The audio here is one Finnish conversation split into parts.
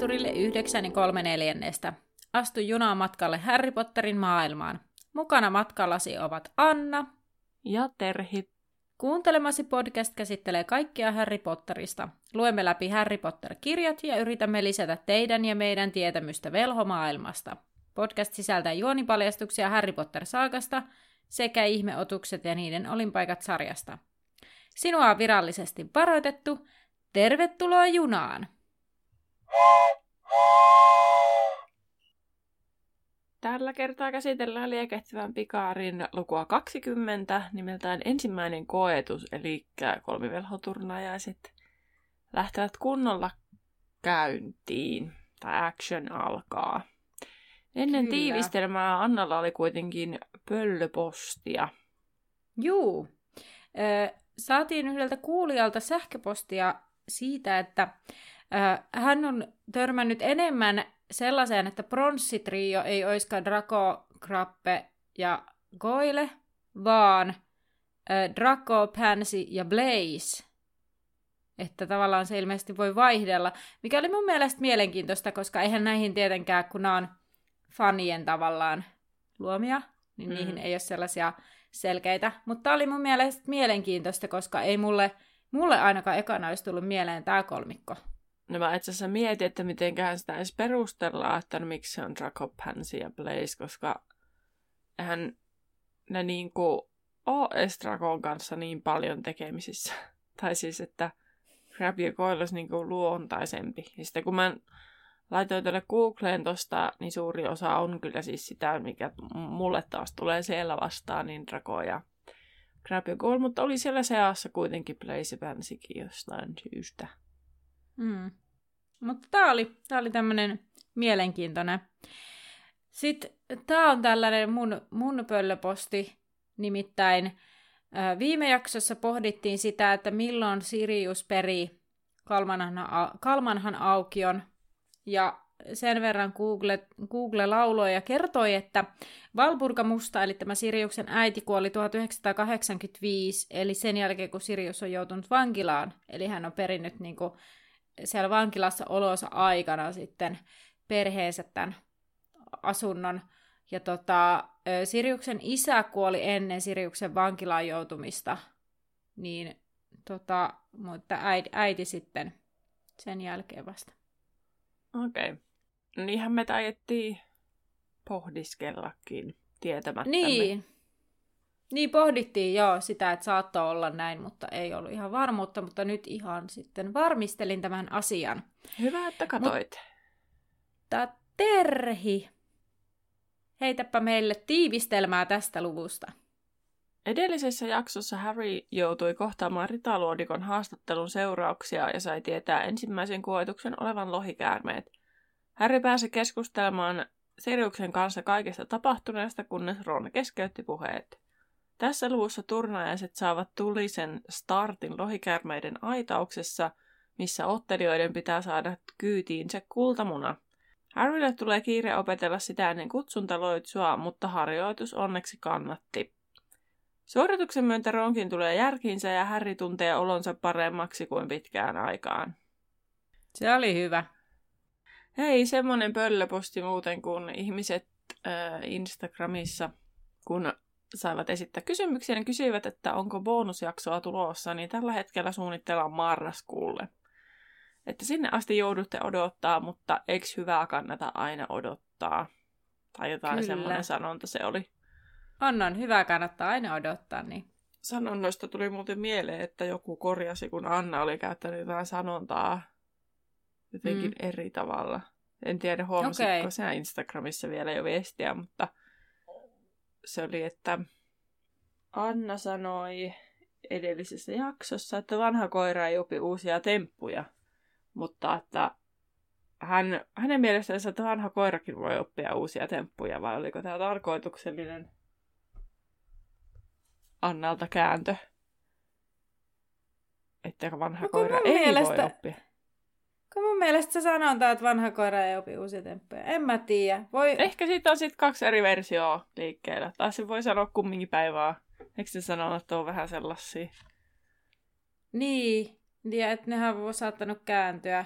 laiturille yhdeksän ja kolme neljännestä. Astu junaan matkalle Harry Potterin maailmaan. Mukana matkallasi ovat Anna ja Terhi. Kuuntelemasi podcast käsittelee kaikkia Harry Potterista. Luemme läpi Harry Potter-kirjat ja yritämme lisätä teidän ja meidän tietämystä velhomaailmasta. Podcast sisältää juonipaljastuksia Harry Potter-saakasta sekä ihmeotukset ja niiden olinpaikat sarjasta. Sinua on virallisesti varoitettu. Tervetuloa junaan! Tällä kertaa käsitellään liekehtivän pikaarin lukua 20, nimeltään ensimmäinen koetus, eli kolmivelhoturnajaiset lähtevät kunnolla käyntiin, tai action alkaa. Ennen Kyllä. tiivistelmää Annalla oli kuitenkin pöllöpostia. Juu. Ö, saatiin yhdeltä kuulijalta sähköpostia siitä, että hän on törmännyt enemmän sellaiseen, että pronssitrio ei oiskaan Draco, Krappe ja Goile, vaan Draco, Pansy ja Blaze. Että tavallaan se ilmeisesti voi vaihdella, mikä oli mun mielestä mielenkiintoista, koska eihän näihin tietenkään, kun nämä on fanien tavallaan luomia, niin mm. niihin ei ole sellaisia selkeitä. Mutta tämä oli mun mielestä mielenkiintoista, koska ei mulle, mulle ainakaan ekana olisi tullut mieleen tämä kolmikko. No mä itse asiassa mietin, että mitenköhän sitä edes perustellaan, että no, miksi se on Draco, Pansy ja Blaze, koska eihän ne niinku ole edes Dracon kanssa niin paljon tekemisissä. tai siis, että Crab ja Coil olisi niinku luontaisempi. Ja sitten kun mä laitoin tuonne Googleen tosta, niin suuri osa on kyllä siis sitä, mikä mulle taas tulee siellä vastaan, niin Draco ja Crab ja Goal, mutta oli siellä seassa kuitenkin Blaze Pansikin jostain syystä. Mm. Mutta tämä oli, tää oli tämmöinen mielenkiintoinen. Sitten tämä on tällainen mun, mun pöllöposti, nimittäin viime jaksossa pohdittiin sitä, että milloin Sirius peri Kalmanhan, Kalmanhan aukion, ja sen verran Google, Google lauloi ja kertoi, että Valburga Musta, eli tämä Siriuksen äiti, kuoli 1985, eli sen jälkeen, kun Sirius on joutunut vankilaan. Eli hän on perinnyt niin kuin, siellä vankilassa olonsa aikana sitten perheensä tämän asunnon. Ja tota, Siriuksen isä kuoli ennen Siriuksen vankilaan joutumista, niin tota, mutta äiti, äiti sitten sen jälkeen vasta. Okei. Okay. No niinhän me taidettiin pohdiskellakin tietämättä. Niin. Niin pohdittiin joo sitä, että saattoi olla näin, mutta ei ollut ihan varmuutta, mutta nyt ihan sitten varmistelin tämän asian. Hyvä, että katoit. Mutta Terhi, heitäpä meille tiivistelmää tästä luvusta. Edellisessä jaksossa Harry joutui kohtaamaan ritaluodikon haastattelun seurauksia ja sai tietää ensimmäisen koetuksen olevan lohikäärmeet. Harry pääsi keskustelemaan Siriuksen kanssa kaikesta tapahtuneesta, kunnes Ron keskeytti puheet. Tässä luvussa turnajaiset saavat tulisen startin lohikäärmeiden aitauksessa, missä ottelijoiden pitää saada kyytiin se kultamuna. Harrylle tulee kiire opetella sitä ennen kutsuntaloitsua, mutta harjoitus onneksi kannatti. Suorituksen myöntä Ronkin tulee järkiinsä ja Harry tuntee olonsa paremmaksi kuin pitkään aikaan. Se oli hyvä. Hei, semmonen pöllöposti muuten, kun ihmiset äh, Instagramissa, kun saivat esittää kysymyksiä, niin kysyivät, että onko bonusjaksoa tulossa, niin tällä hetkellä suunnitellaan marraskuulle. Että sinne asti joudutte odottaa, mutta eikö hyvää kannata aina odottaa? Tai jotain Kyllä. semmoinen sanonta se oli. On, on. Hyvää kannattaa aina odottaa. Niin. Sanonnoista tuli muuten mieleen, että joku korjasi, kun Anna oli käyttänyt jotain sanontaa jotenkin mm. eri tavalla. En tiedä, huomasitko okay. sinä Instagramissa vielä jo viestiä, mutta se oli, että Anna sanoi edellisessä jaksossa, että vanha koira ei opi uusia temppuja, mutta että hän, hänen mielestään että vanha koirakin voi oppia uusia temppuja, vai oliko tämä tarkoituksellinen Annalta kääntö. Että vanha no, koira ei mielestä, voi oppia. Kun mun mielestä se sanonta, että vanha koira ei opi uusia temppuja. En mä tiedä. Voi... Ehkä siitä on sitten kaksi eri versioa liikkeellä. Tai se voi sanoa kumminkin päivää. Eikö se sanonut on vähän sellaisia? Niin. Ja että nehän on saattanut kääntyä.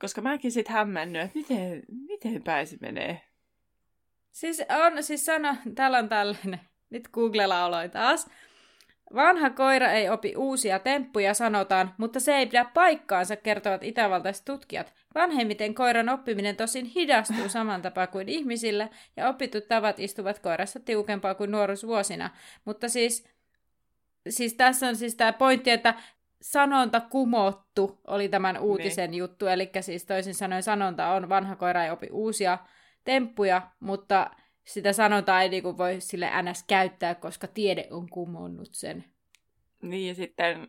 koska mäkin sit hämmennyt, että miten, miten päin se menee. Siis on, siis sano, täällä on tällainen, nyt Googlella aloin taas. Vanha koira ei opi uusia temppuja, sanotaan, mutta se ei pidä paikkaansa, kertovat itävaltaiset tutkijat. Vanhemmiten koiran oppiminen tosin hidastuu saman tapaa kuin ihmisillä, ja opitut tavat istuvat koirassa tiukempaa kuin nuoruusvuosina. Mutta siis, siis tässä on siis tämä pointti, että sanonta kumottu oli tämän uutisen niin. juttu, eli siis toisin sanoen sanonta on vanha koira ei opi uusia temppuja, mutta sitä sanontaa ei niinku voi sille ns. käyttää, koska tiede on kumonnut sen. Niin ja sitten,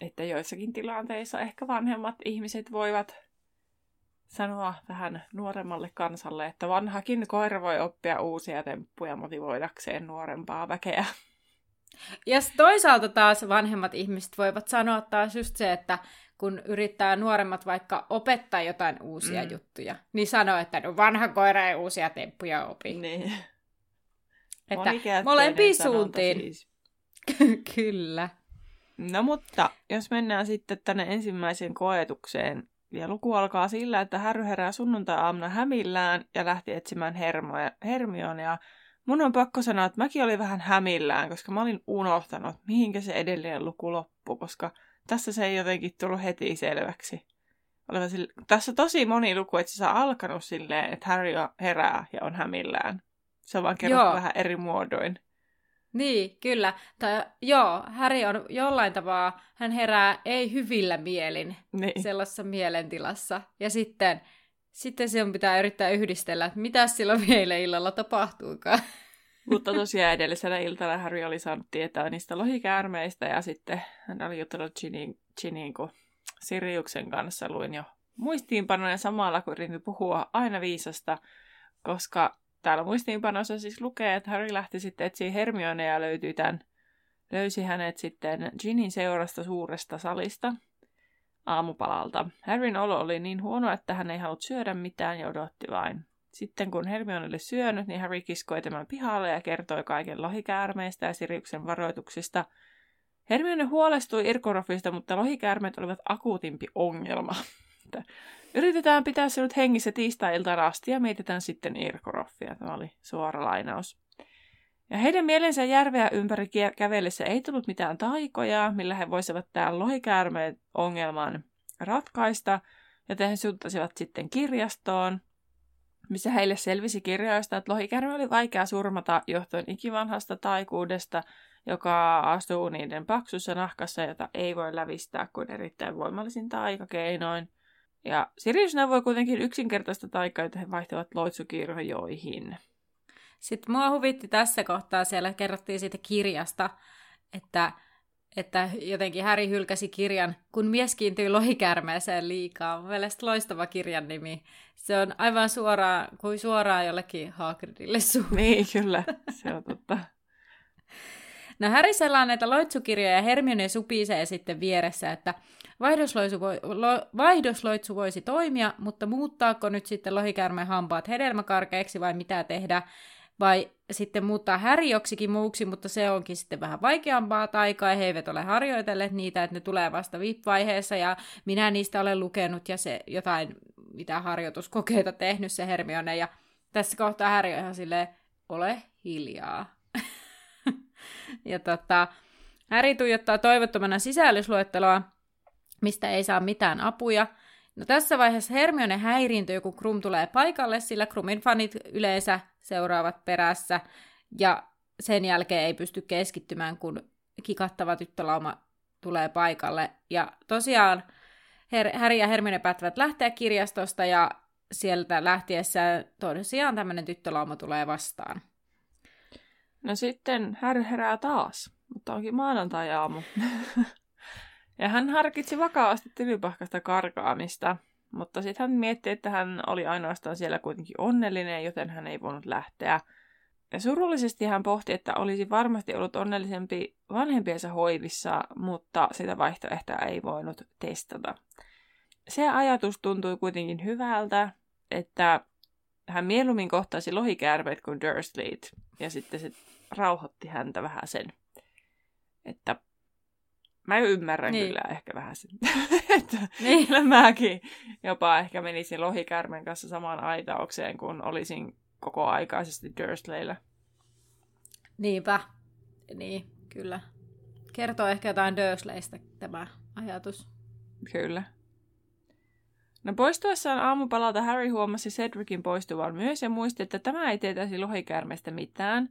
että joissakin tilanteissa ehkä vanhemmat ihmiset voivat sanoa vähän nuoremmalle kansalle, että vanhakin koira voi oppia uusia temppuja motivoidakseen nuorempaa väkeä. Ja toisaalta taas vanhemmat ihmiset voivat sanoa taas just se, että kun yrittää nuoremmat vaikka opettaa jotain uusia mm. juttuja, niin sanoo, että no vanha koira ei uusia temppuja opi. Niin. Että molempiin suuntiin. Siis. Kyllä. No mutta, jos mennään sitten tänne ensimmäiseen koetukseen, ja luku alkaa sillä, että Harry herää sunnuntai-aamuna hämillään ja lähti etsimään Hermoja, ja Mun on pakko sanoa, että mäkin olin vähän hämillään, koska mä olin unohtanut, mihinkä se edellinen luku loppui, koska tässä se ei jotenkin tullut heti selväksi. Oliva sille, tässä tosi moni luku että se on alkanut silleen, että Harry herää ja on hämillään. Se on vaan kerrottu joo. vähän eri muodoin. Niin, kyllä. Tai, joo, Harry on jollain tavalla, hän herää ei hyvillä mielin niin. sellaisessa mielentilassa. Ja sitten, sitten se on pitää yrittää yhdistellä, että mitä silloin vielä illalla tapahtuukaan. Mutta tosiaan edellisenä iltana Harry oli saanut tietää niistä lohikäärmeistä ja sitten hän oli jutellut Ginin, Ginin kun Siriuksen kanssa luin jo muistiinpanoja samalla, kun yritin puhua aina viisasta, koska täällä muistiinpanossa siis lukee, että Harry lähti sitten etsiä Hermione ja löytyi tämän, löysi hänet sitten Ginin seurasta suuresta salista aamupalalta. Harryn olo oli niin huono, että hän ei halunnut syödä mitään ja odotti vain. Sitten kun Hermione oli syönyt, niin Harry kiskoi tämän pihalle ja kertoi kaiken lohikäärmeistä ja Siriuksen varoituksista. Hermione huolestui Irkorofista, mutta lohikäärmeet olivat akuutimpi ongelma. Yritetään pitää sinut hengissä tiistai-iltana asti ja mietitään sitten Irkoroffia. Tämä oli suora lainaus. Ja heidän mielensä järveä ympäri kävellessä ei tullut mitään taikoja, millä he voisivat tämän lohikäärmeen ongelman ratkaista, joten he suuntasivat sitten kirjastoon, missä heille selvisi kirjoista, että lohikäärme oli vaikea surmata johtuen ikivanhasta taikuudesta, joka asuu niiden paksussa nahkassa, jota ei voi lävistää kuin erittäin voimallisin taikakeinoin. Ja Sirius neuvoi kuitenkin yksinkertaista taikaa, että he vaihtavat loitsukirjoihin. Sitten mua huvitti tässä kohtaa, siellä kerrottiin siitä kirjasta, että, että jotenkin Häri hylkäsi kirjan, kun mies kiintyy lohikärmeeseen liikaa. Mun mielestä loistava kirjan nimi. Se on aivan suoraan, kuin suoraan jollekin Hagridille suun. Niin, kyllä. Se on totta. No Häri selaa näitä loitsukirjoja ja Hermione supisee sitten vieressä, että vaihdosloitsu, voi, lo, vaihdosloitsu voisi toimia, mutta muuttaako nyt sitten lohikärmeen hampaat hedelmäkarkeiksi vai mitä tehdä? Vai sitten muuttaa Häri joksikin muuksi, mutta se onkin sitten vähän vaikeampaa taikaa, ja he eivät ole harjoitelleet niitä, että ne tulee vasta VIP-vaiheessa, ja minä niistä olen lukenut, ja se jotain, mitä harjoituskokeita tehnyt se Hermione, ja tässä kohtaa Häri on ihan silleen, ole hiljaa. ja tota, Häri tuijottaa toivottomana sisällysluetteloa, mistä ei saa mitään apuja, No tässä vaiheessa Hermione häiriintyy, kun Krum tulee paikalle, sillä Krumin fanit yleensä seuraavat perässä, ja sen jälkeen ei pysty keskittymään, kun kikattava tyttölauma tulee paikalle. Ja tosiaan Her- Harry ja Hermione päättävät lähteä kirjastosta, ja sieltä lähtiessä tosiaan tämmöinen tyttölauma tulee vastaan. No sitten Harry herää taas, mutta onkin maanantai-aamu. Ja hän harkitsi vakavasti tylypahkasta karkaamista, mutta sitten hän mietti, että hän oli ainoastaan siellä kuitenkin onnellinen, joten hän ei voinut lähteä. Ja surullisesti hän pohti, että olisi varmasti ollut onnellisempi vanhempiensa hoivissa, mutta sitä vaihtoehtoa ei voinut testata. Se ajatus tuntui kuitenkin hyvältä, että hän mieluummin kohtaisi lohikäärmeet kuin Dursleyt, ja sitten se rauhoitti häntä vähän sen, että Mä ymmärrän Niin. kyllä ehkä vähän sen. että Niin. kyllä mäkin jopa ehkä menisin lohikärmen kanssa samaan aitaukseen, kun olisin koko aikaisesti Dursleyllä. Niinpä. Niin, kyllä. Kertoo ehkä jotain Dursleystä tämä ajatus. Kyllä. No poistuessaan aamupalalta Harry huomasi Cedricin poistuvan myös ja muisti, että tämä ei tietäisi lohikäärmeestä mitään.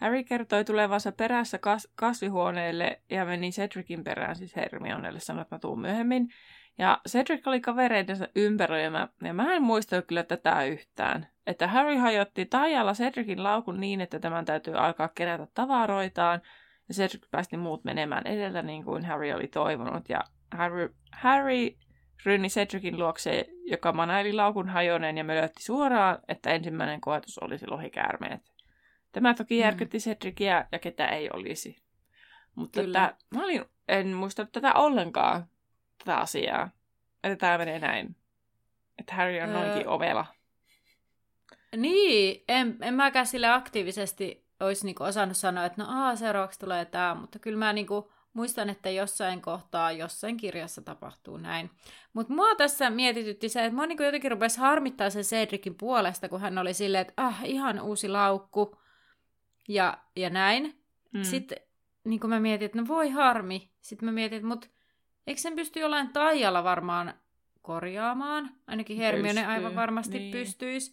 Harry kertoi tulevansa perässä kas- kasvihuoneelle ja meni Cedricin perään, siis Hermionelle, sanoi, että mä tuun myöhemmin. Ja Cedric oli kavereidensa ympäröimä, ja mä en muista kyllä tätä yhtään. Että Harry hajotti taijalla Cedricin laukun niin, että tämän täytyy alkaa kerätä tavaroitaan, ja Cedric päästi muut menemään edellä niin kuin Harry oli toivonut. Ja Harry, Harry rynni Cedricin luokse, joka manaili laukun hajoneen ja mölötti suoraan, että ensimmäinen koetus olisi lohikäärmeet. Tämä toki Mm. järkytti Cedricia ja ketä ei olisi. Mutta Kyllä. tätä, mä olin, en muistanut tätä ollenkaan, tätä asiaa. Että tämä menee näin. Että Harry on Öö, noinkin ovela. Niin, en, en mäkään sille aktiivisesti olisi niinku osannut sanoa, että no aa, seuraavaksi tulee tämä, mutta kyllä mä niinku muistan, että jossain kohtaa, jossain kirjassa tapahtuu näin. Mutta mua tässä mietitytti se, että mua niinku jotenkin rupesi harmittaa sen Cedricin puolesta, kun hän oli silleen, että ah, ihan uusi laukku ja, ja näin. Mm. Sitten niin mä mietin, että no voi harmi. Sitten mä mietin, että mut, eikö sen pysty jollain taijalla varmaan korjaamaan? Ainakin Hermione Pystyy, aivan varmasti niin. pystyisi.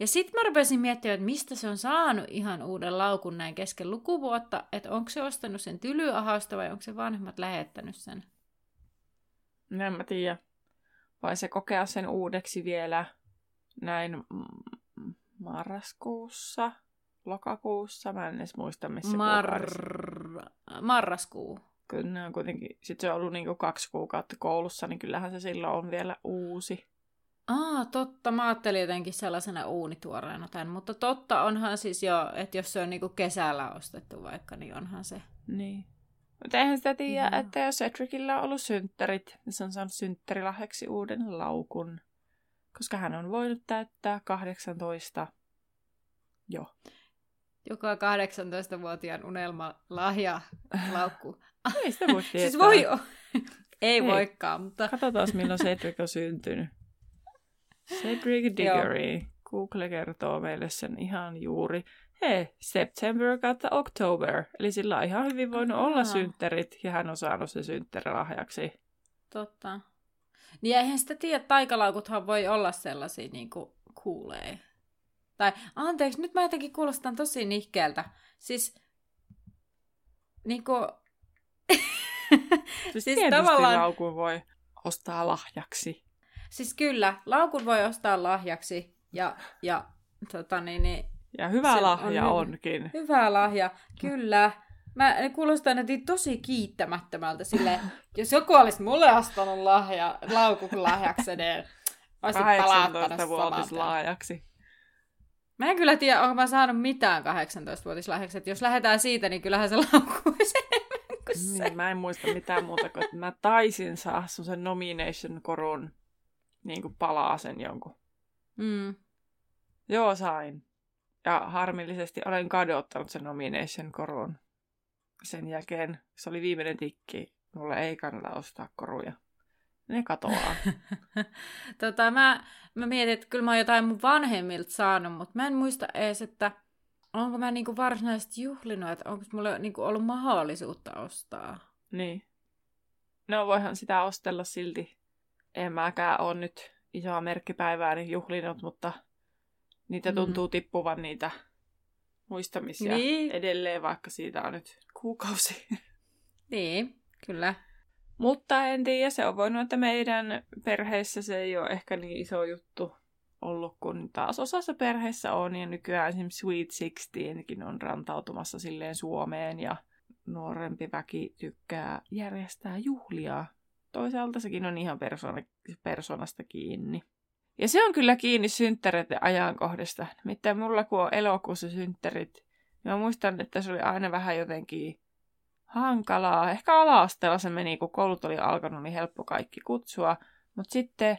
Ja sitten mä rupesin miettimään, että mistä se on saanut ihan uuden laukun näin kesken lukuvuotta, että onko se ostanut sen tylyahausta vai onko se vanhemmat lähettänyt sen. No En mä tiedä. Vai se kokea sen uudeksi vielä näin marraskuussa, lokakuussa. Mä en edes muista, missä. Mar... Marraskuu. Kyllä ne on kuitenkin, sit se on ollut niinku kaksi kuukautta koulussa, niin kyllähän se silloin on vielä uusi. Aa, totta. Mä ajattelin jotenkin sellaisena uunituoreena tämän, mutta totta onhan siis jo, että jos se on niinku kesällä ostettu vaikka, niin onhan se. Niin. Mutta eihän sitä tiedä, Joo. että jos Cedricillä on ollut synttärit, niin se on saanut synttärilahjaksi uuden laukun. Koska hän on voinut täyttää 18 jo. Joka 18-vuotiaan unelma lahja laukku. Ei sitä voi tietää. siis voi o- Ei Ei. voikaan, mutta Katsotaan, milloin Cedric on syntynyt. Cedric Diggory. Google kertoo meille sen ihan juuri. Hei, September kautta October. Eli sillä on ihan hyvin voinut Ahaa. olla synttärit, ja hän on saanut sen synttärilahjaksi. totta. Niin eihän sitä tiedä, taikalaukuthan voi olla sellaisia niin kuin kuulee. Tai anteeksi, nyt mä jotenkin kuulostan tosi nihkeältä. Siis niin kuin, Siis, Siis tavallaan- laukun voi ostaa lahjaksi. siis kyllä, laukun voi ostaa lahjaksi ja, ja tota niin, niin, Ja hyvä Se on lahja hyvä. onkin. Hyvä lahja, kyllä. Mä kuulostan jotenkin tosi kiittämättömältä sille, jos joku olisi mulle ostanut lahja, laukun lahjaksi, niin olisin palauttanut 18-vuotis saman. lahjaksi. Mä en kyllä tiedä, onko mä saanut mitään 18-vuotislahjaksi. Että jos lähdetään siitä, niin kyllähän se enemmän kuin se. Niin, mä en muista mitään muuta kuin, että mä taisin saa sen nomination-korun niin kuin palaa sen jonkun. Mm. Joo, sain. Ja harmillisesti olen kadottanut sen nomination-korun. Sen jälkeen se oli viimeinen tikki. Mulla ei kannata ostaa koruja. Ne katoaa. tota, mä, mä mietin, että kyllä mä oon jotain mun vanhemmilta saanut, mutta mä en muista edes, että onko mä niinku varsinaisesti juhlinut, että onko mulla niinku ollut mahdollisuutta ostaa. niin. No voihan sitä ostella silti. En mäkään ole nyt isoa merkkipäivääni juhlinut, mutta niitä Mm. tuntuu tippuvan niitä muistamisia Niin. edelleen, vaikka siitä on nyt kuukausi. Niin, kyllä. Mutta en tiedä, se on voinut, että meidän perheessä se ei ole ehkä niin iso juttu ollut, kun taas osassa perheessä on. Ja nykyään esimerkiksi Sweet 16kin on rantautumassa silleen Suomeen ja nuorempi väki tykkää järjestää juhlia. Toisaalta sekin on ihan persona, persoonasta kiinni. Ja se on kyllä kiinni synttäreiden ajankohdasta. Nimittäin mulla kun on elokuussa synttärit, niin mä muistan, että se oli aina vähän jotenkin hankalaa. Ehkä ala-asteella se meni, kun koulut oli alkanut, niin helppo kaikki kutsua. Mutta sitten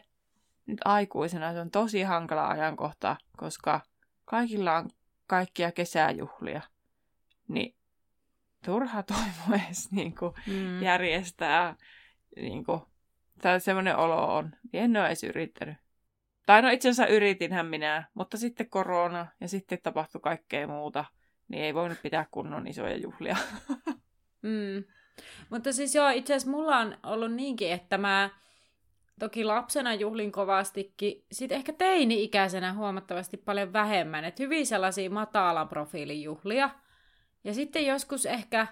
nyt aikuisena se on tosi hankala ajankohta, koska kaikilla on kaikkia kesäjuhlia. Niin turha toivo edes niin kuin, Mm. järjestää. Niin kuin, tai semmoinen olo on. En ole edes yrittänyt. Tai no itse asiassa yritinhän minä, mutta sitten korona ja sitten tapahtui kaikkea muuta. Niin ei voinut pitää kunnon isoja juhlia. Mm. Mutta siis joo, itse asiassa mulla on ollut niinkin, että mä toki lapsena juhlin kovastikin, sitten ehkä teini-ikäisenä huomattavasti paljon vähemmän, että hyvin sellaisia matalan profiilin juhlia. Ja sitten joskus ehkä,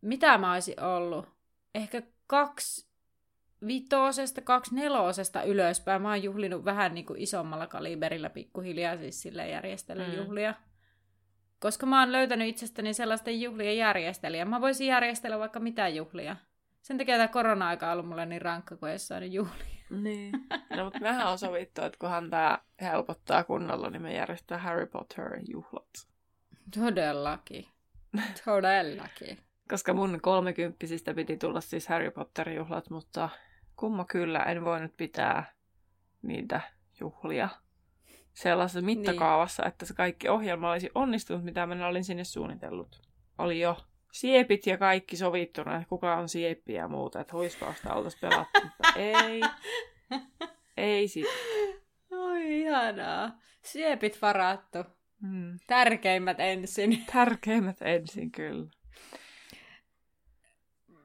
mitä mä olisin ollut, ehkä kaksi vitosesta, kaksi nelosesta ylöspäin. Mä oon juhlinut vähän niin kuin isommalla kaliberilla pikkuhiljaa, siis sille järjestelen Mm. Koska mä oon löytänyt itsestäni sellaisten juhlien järjestelijä. Mä voisin järjestellä vaikka mitä juhlia. Sen takia tämä korona-aika on ollut mulle niin rankka, kun ei saanut juhlia. Niin. No, mutta mehän on sovittu, että kunhan tämä helpottaa kunnolla, niin me järjestetään Harry Potter-juhlat. Todellakin. Todellakin. Koska mun kolmekymppisistä piti tulla siis Harry Potter-juhlat, mutta kumma kyllä en voinut pitää niitä juhlia sellaisessa mittakaavassa, että se kaikki ohjelma olisi onnistunut, mitä minä olin sinne suunnitellut. Oli jo siepit ja kaikki sovittuna, että kuka on sieppi ja muuta, että huispausta oltaisiin pelattu, mutta ei. Ei sitten. Oi, ihanaa. Siepit varattu. Hmm. Tärkeimmät ensin. Tärkeimmät ensin kyllä.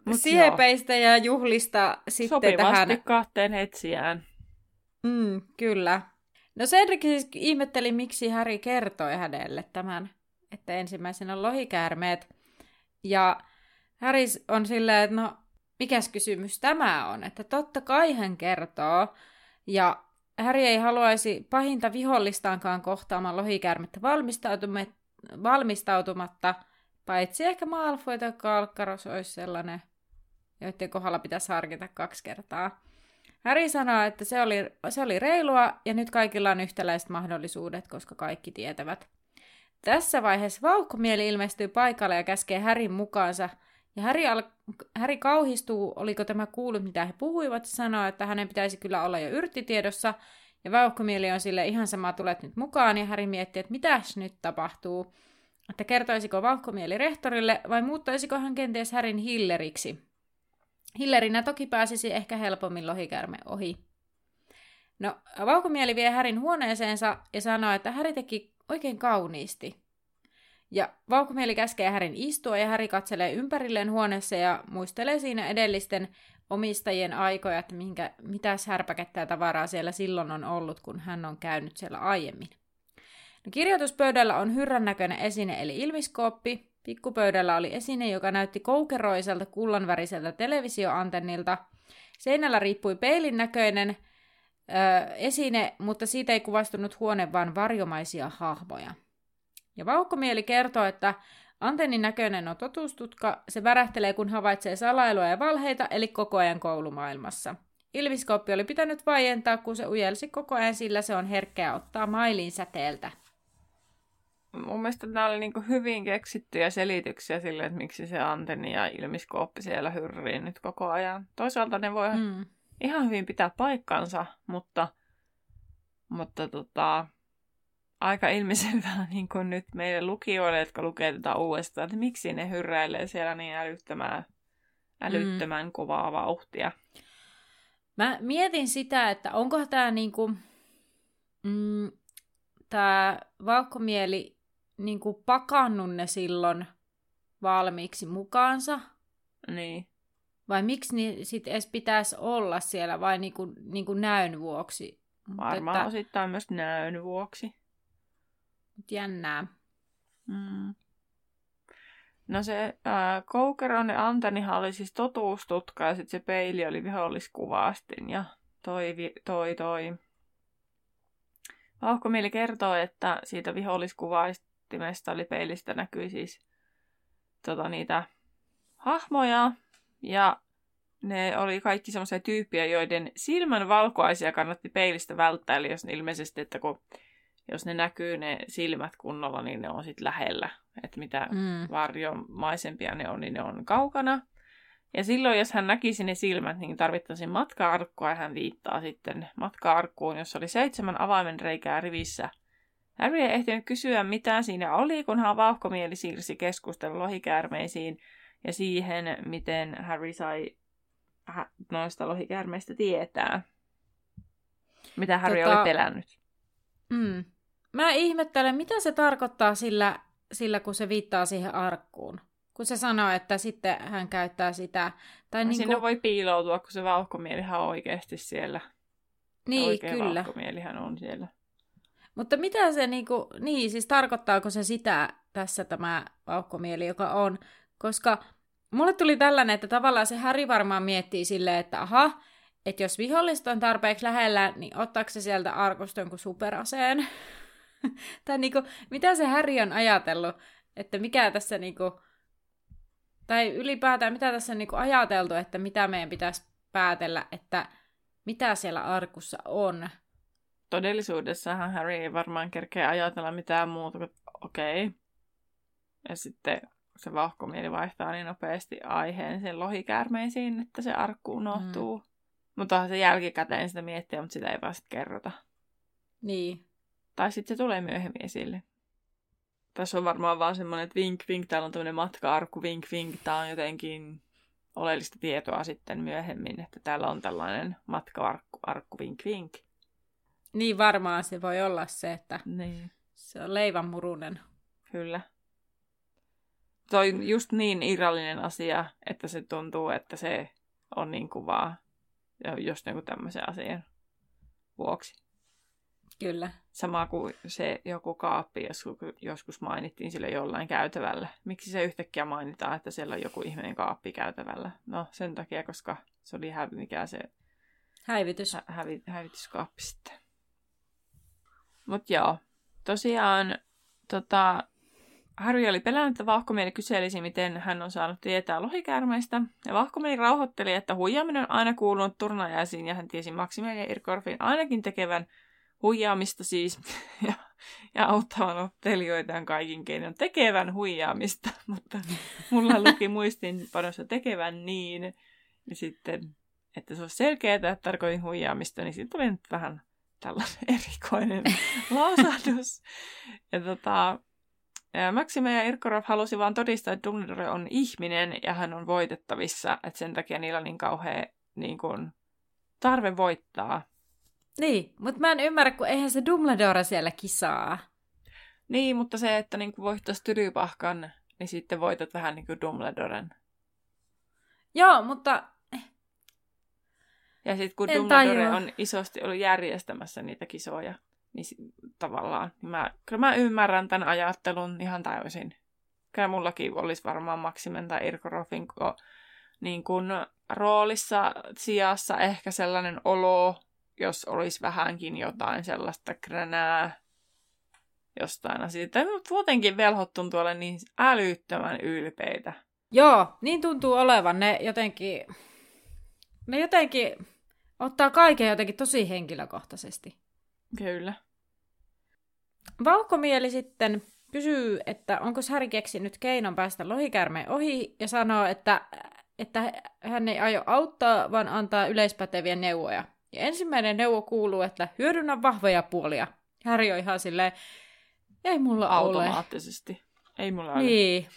Mut Siepeistä ja juhlista sitten Sopivasti tähän. kahteen etsijään. Mm, kyllä. No Cedric siis ihmetteli, miksi Harry kertoi hänelle tämän, että ensimmäisenä on lohikäärmeet. Ja Harry on silleen, että no, mikäs kysymys tämä on? Että totta kai hän kertoo. Ja Harry ei haluaisi pahinta vihollistaankaan kohtaamaan lohikäärmettä valmistautumatta paitsi ehkä Malfoy tai Kalkkaros olisi sellainen, joiden kohdalla pitäisi harkita kaksi kertaa. Harry sanoo, että se oli, se oli reilua ja nyt kaikilla on yhtäläiset mahdollisuudet, koska kaikki tietävät. Tässä vaiheessa vauhkomieli ilmestyy paikalle ja käskee Härin mukaansa. Ja Häri, al- Häri kauhistuu, oliko tämä kuullut, mitä he puhuivat, sanoo, että hänen pitäisi kyllä olla jo yrttitiedossa. Ja vauhkomieli on sille ihan sama, tulet nyt mukaan, ja Häri miettii, että mitäs nyt tapahtuu. Että kertoisiko vauhkomieli rehtorille, vai muuttaisiko hän kenties Härin hilleriksi. Hillerinä toki pääsisi ehkä helpommin lohikärme ohi. No, vauhkomieli vie Härin huoneeseensa ja sanoo, että Häri teki oikein kauniisti. Ja vauhkomieli käskee Härin istua ja Häri katselee ympärilleen huoneessa ja muistelee siinä edellisten omistajien aikoja, että minkä, mitäs härpäkettä ja tavaraa siellä silloin on ollut, kun hän on käynyt siellä aiemmin. No, kirjoituspöydällä on hyrrän näköinen esine eli ilmiskooppi. Pikkupöydällä oli esine, joka näytti koukeroiselta kullanväriseltä televisioantennilta. Seinällä riippui peilin näköinen ö, esine, mutta siitä ei kuvastunut huone, vaan varjomaisia hahmoja. Ja Vauhkomieli kertoo, että antennin näköinen on totuustutka, se värähtelee kun havaitsee salailua ja valheita, eli koko ajan koulumaailmassa. Ilmiskooppi oli pitänyt vaientaa, kun se ujelsi koko ajan, sillä se on herkkää ottaa mailin säteeltä. Mun mielestä nämä oli niinku hyvin keksittyjä selityksiä sille, että miksi se antenni ja ilmiskooppi siellä hyrrii nyt koko ajan. Toisaalta ne voi Mm. ihan hyvin pitää paikkansa, mutta, mutta tota, aika ilmiselvää niin kuin nyt meille lukijoille, jotka lukee tätä uudestaan, että miksi ne hyrräilee siellä niin älyttömään, älyttömän kovaa vauhtia. Mä mietin sitä, että onko tämä niinku, mm, tää vauhkomieli niinku pakannut ne silloin valmiiksi mukaansa, Niin. vai miksi ne sit edes pitäisi olla siellä, vai niinku, niinku näyn vuoksi? Mut Varmaan että, osittain myös näön vuoksi. mut jännää. Mm. No se ää, koukeron ja antennihan oli siis totuustutka ja sitten se peili oli viholliskuvastin ja toi, toi, toi. Vauhkomieli kertoo, että siitä viholliskuvastimesta eli peilistä näkyi siis tota, niitä hahmoja ja ne oli kaikki semmoisia tyyppiä, joiden silmän valkoaisia kannatti peilistä välttää, eli jos ne ilmeisesti, että kun jos ne näkyy ne silmät kunnolla, niin ne on sitten lähellä. Että mitä Mm. varjomaisempia ne on, niin ne on kaukana. Ja silloin, jos hän näkisi ne silmät, niin tarvittaisiin matka-arkkua, ja hän viittaa sitten matka-arkkuun, jossa oli seitsemän avaimen reikää rivissä, Harry ei ehtinyt kysyä, mitä siinä oli, kunhan vauhkomieli siirsi keskustelun lohikäärmeisiin ja siihen, miten Harry sai noista lohikäärmeistä tietää. Mitä Harry tota, oli pelännyt. Mm. Mä ihmettelen, mitä se tarkoittaa sillä, sillä, kun se viittaa siihen arkkuun. Kun se sanoo, että sitten hän käyttää sitä. Tai no, niin Sinne voi piiloutua, kun se vauhkomielihän on oikeasti siellä. Niin, Oikea kyllä. on siellä. Mutta mitä se niinku, niin siis tarkoittaako se sitä tässä tämä vauhkomieli, joka on? Koska mulle tuli tällainen, että tavallaan se Häri varmaan miettii silleen, että aha, että jos vihollista on tarpeeksi lähellä, niin ottaako se sieltä arkusta jonkun superaseen? tai niinku, mitä se Häri on ajatellut, että mikä tässä niinku, tai ylipäätään mitä tässä on niinku ajateltu, että mitä meidän pitäisi päätellä, että mitä siellä arkussa on. Todellisuudessahan Harry ei varmaan kerkeä ajatella mitään muuta kuin okei. Okay. Ja sitten se vahkomieli vaihtaa niin nopeasti aiheen sen lohikäärmeisiin, että se arkku unohtuu. Mm. Mutta se jälkikäteen sitä miettiä, mutta sitä ei vasta kerrota. Niin. Tai sitten se tulee myöhemmin esille. Tässä on varmaan vaan semmoinen, että vink vink, täällä on tämmöinen matka-arkku, vink vink, tää on jotenkin oleellista tietoa sitten myöhemmin, että täällä on tällainen matka-arkku, arkku, vink vink. Niin varmaan se voi olla se, että niin. se on leivän murunen. Kyllä. Toi just niin irrallinen asia, että se tuntuu, että se on niin kuin vaan just niin kuin tämmöisen asian vuoksi. Kyllä. Sama kuin se joku kaappi, jos joskus mainittiin sille jollain käytävällä. Miksi se yhtäkkiä mainitaan, että siellä on joku ihminen kaappi käytävällä? No sen takia, koska se oli hävi, mikä se Häivitys. hä- hävi, hävityskaappi sitten. Mut joo, tosiaan tota, Harry oli pelännyt, että Vahkomieli kyselisi, miten hän on saanut tietää lohikäärmeistä. Ja Vahkomieli rauhoitteli, että huijaaminen on aina kuulunut turnajaisiin ja hän tiesi Maximilian ja Irkorfin ainakin tekevän huijaamista siis ja, ja auttavan ottelijoitaan kaikin keinoin tekevän huijaamista, mutta mulla luki muistinpanossa tekevän niin. Ja sitten, että se olisi selkeää, että tarkoitin huijaamista, niin siitä tuli nyt vähän tällainen erikoinen lausahdus. Ja tota, Maxime ja Irkorov halusi vaan todistaa, että Dumbledore on ihminen ja hän on voitettavissa, että sen takia niillä on niin kauhea niin kuin, tarve voittaa. Niin, mutta mä en ymmärrä, kun eihän se Dumbledore siellä kisaa. Niin, mutta se, että niin voittaisi tylypahkan, niin sitten voitat vähän niin kuin Dumbledoren. Joo, mutta... Ja sitten kun En Dumbledore tajua. on isosti ollut järjestämässä niitä kisoja, niin tavallaan, niin mä, kyllä mä ymmärrän tämän ajattelun ihan täysin. Kyllä mullakin olisi varmaan Maximen tai Irko Rofinko niin kuin roolissa sijassa ehkä sellainen olo, jos olisi vähänkin jotain sellaista kränää jostain asiasta. Muutenkin velhot tuntuu olevan niin älyttömän ylpeitä. Joo, niin tuntuu olevan. Ne jotenkin... Ne jotenkin ottaa kaiken jotenkin tosi henkilökohtaisesti. Kyllä. Vauhkomieli sitten kysyy, että onko Häri keksinyt keinon päästä lohikärmeen ohi ja sanoo, että, että hän ei aio auttaa, vaan antaa yleispäteviä neuvoja. Ja ensimmäinen neuvo kuuluu, että hyödynnä vahvoja puolia. Häri on ihan silleen, ei mulla ole. Automaattisesti. Ei mulla ole. Niin.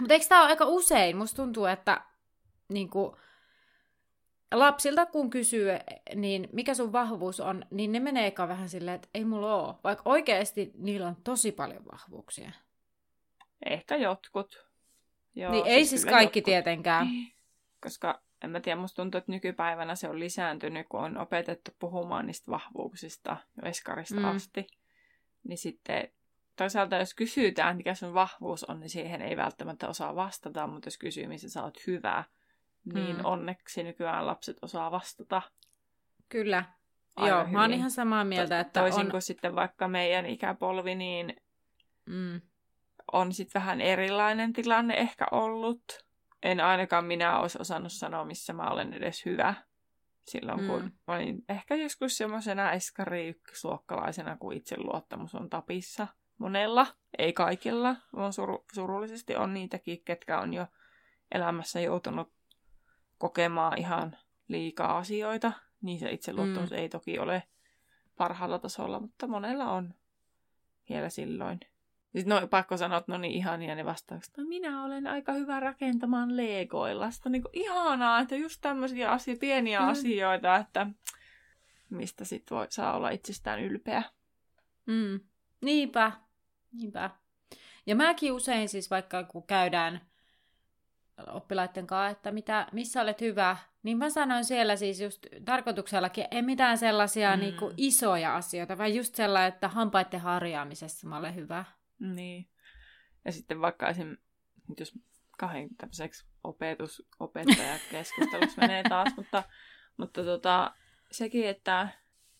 Mutta eikö tämä ole aika usein? Musta tuntuu, että niin kuin, lapsilta kun kysyy, niin mikä sun vahvuus on, niin ne menee eka vähän silleen, että ei mulla ole. Vaikka oikeasti niillä on tosi paljon vahvuuksia. Ehkä jotkut. Joo, niin ei siis kaikki jotkut. tietenkään. Koska en mä tiedä, musta tuntuu, että nykypäivänä se on lisääntynyt, kun on opetettu puhumaan niistä vahvuuksista jo eskarista Mm. asti. Niin sitten toisaalta jos kysytään, mikä sun vahvuus on, niin siihen ei välttämättä osaa vastata, mutta jos kysyy, missä sä oot hyvä, niin Mm. onneksi nykyään lapset osaa vastata. Kyllä. Aika Joo, mä oon hyvin. ihan samaa mieltä, To- että Toisin on... kuin sitten vaikka meidän ikäpolvi, niin Mm, on sitten vähän erilainen tilanne ehkä ollut. En ainakaan minä olisi osannut sanoa, missä mä olen edes hyvä. Silloin kun Mm. mä olin ehkä joskus semmoisena eskari ykkösluokkalaisena, kun itseluottamus on tapissa monella, ei kaikilla. On suru- surullisesti on niitäkin, ketkä on jo elämässä joutunut kokemaan ihan liikaa asioita. Niin se itseluottamus Mm. ei toki ole parhaalla tasolla, mutta monella on. vielä silloin. Sitten no, pakko sanoa, että no niin ihania ne vastaukset. No minä olen aika hyvä rakentamaan legoilla. Sitten niin ihanaa, että just tämmöisiä asia, pieniä mm. asioita, että mistä sitten voi saa olla itsestään ylpeä. Mm. Niinpä, niinpä. Ja mäkin usein siis vaikka kun käydään oppilaiden kanssa, että mitä, missä olet hyvä, niin mä sanoin siellä siis just tarkoituksellakin, ei mitään sellaisia mm. niin kuin isoja asioita, vaan just sellainen, että hampaiden harjaamisessa mä olen hyvä. Niin. Ja sitten vaikka esim. jos kahden tämmöiseksi opetus, opettajakeskustelussa menee taas, mutta, mutta tota, sekin, että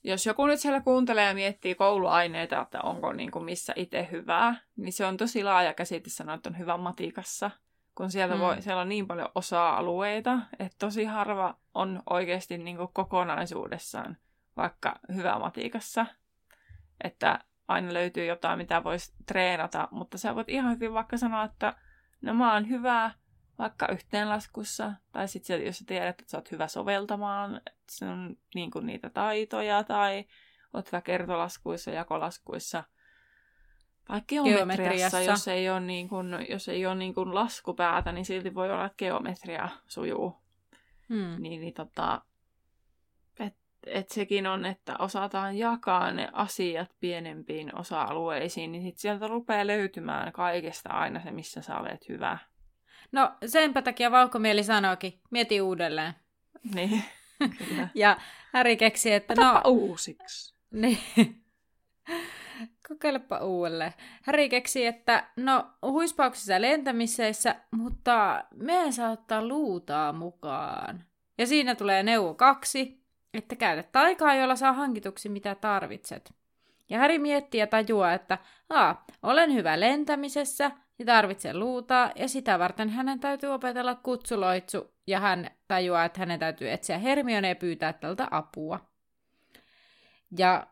jos joku nyt siellä kuuntelee ja miettii kouluaineita, että onko niin kuin missä itse hyvää, niin se on tosi laaja käsite sanoa, että on hyvä matikassa. Kun sieltä mm. voi, siellä on niin paljon osa-alueita, että tosi harva on oikeasti niin kuin kokonaisuudessaan vaikka hyvä matikassa. Että aina löytyy jotain, mitä voisi treenata, mutta sä voit ihan hyvin vaikka sanoa, että no mä oon hyvä vaikka yhteenlaskussa, tai sitten jos sä tiedät, että sä oot hyvä soveltamaan on niin kuin niitä taitoja, tai oot hyvä kertolaskuissa, jakolaskuissa, tai geometriassa, jos ei ole, niin kuin, jos ei ole niin kuin laskupäätä, niin silti voi olla, että geometria sujuu. Hmm. Niin, niin tota, että sekin on, että osataan jakaa ne asiat pienempiin osa-alueisiin, niin sit sieltä rupeaa löytymään kaikesta aina se, missä sä olet hyvä. No senpä takia Vauhkomieli sanoikin, mieti uudelleen. Niin, ja Häri keksi, että Otapa no... uusiksi. Niin. Kokeilepa uudelleen. Häri keksi, että no huispauksissa lentämisessä, mutta me saa ottaa luutaa mukaan. Ja siinä tulee neuvo kaksi, että käytä taikaa, jolla saa hankituksi mitä tarvitset. Ja Häri miettii ja tajuaa, että A, olen hyvä lentämisessä ja tarvitsen luutaa, ja sitä varten hänen täytyy opetella kutsuloitsu, ja hän tajuaa, että hänen täytyy etsiä Hermione ja pyytää tältä apua. Ja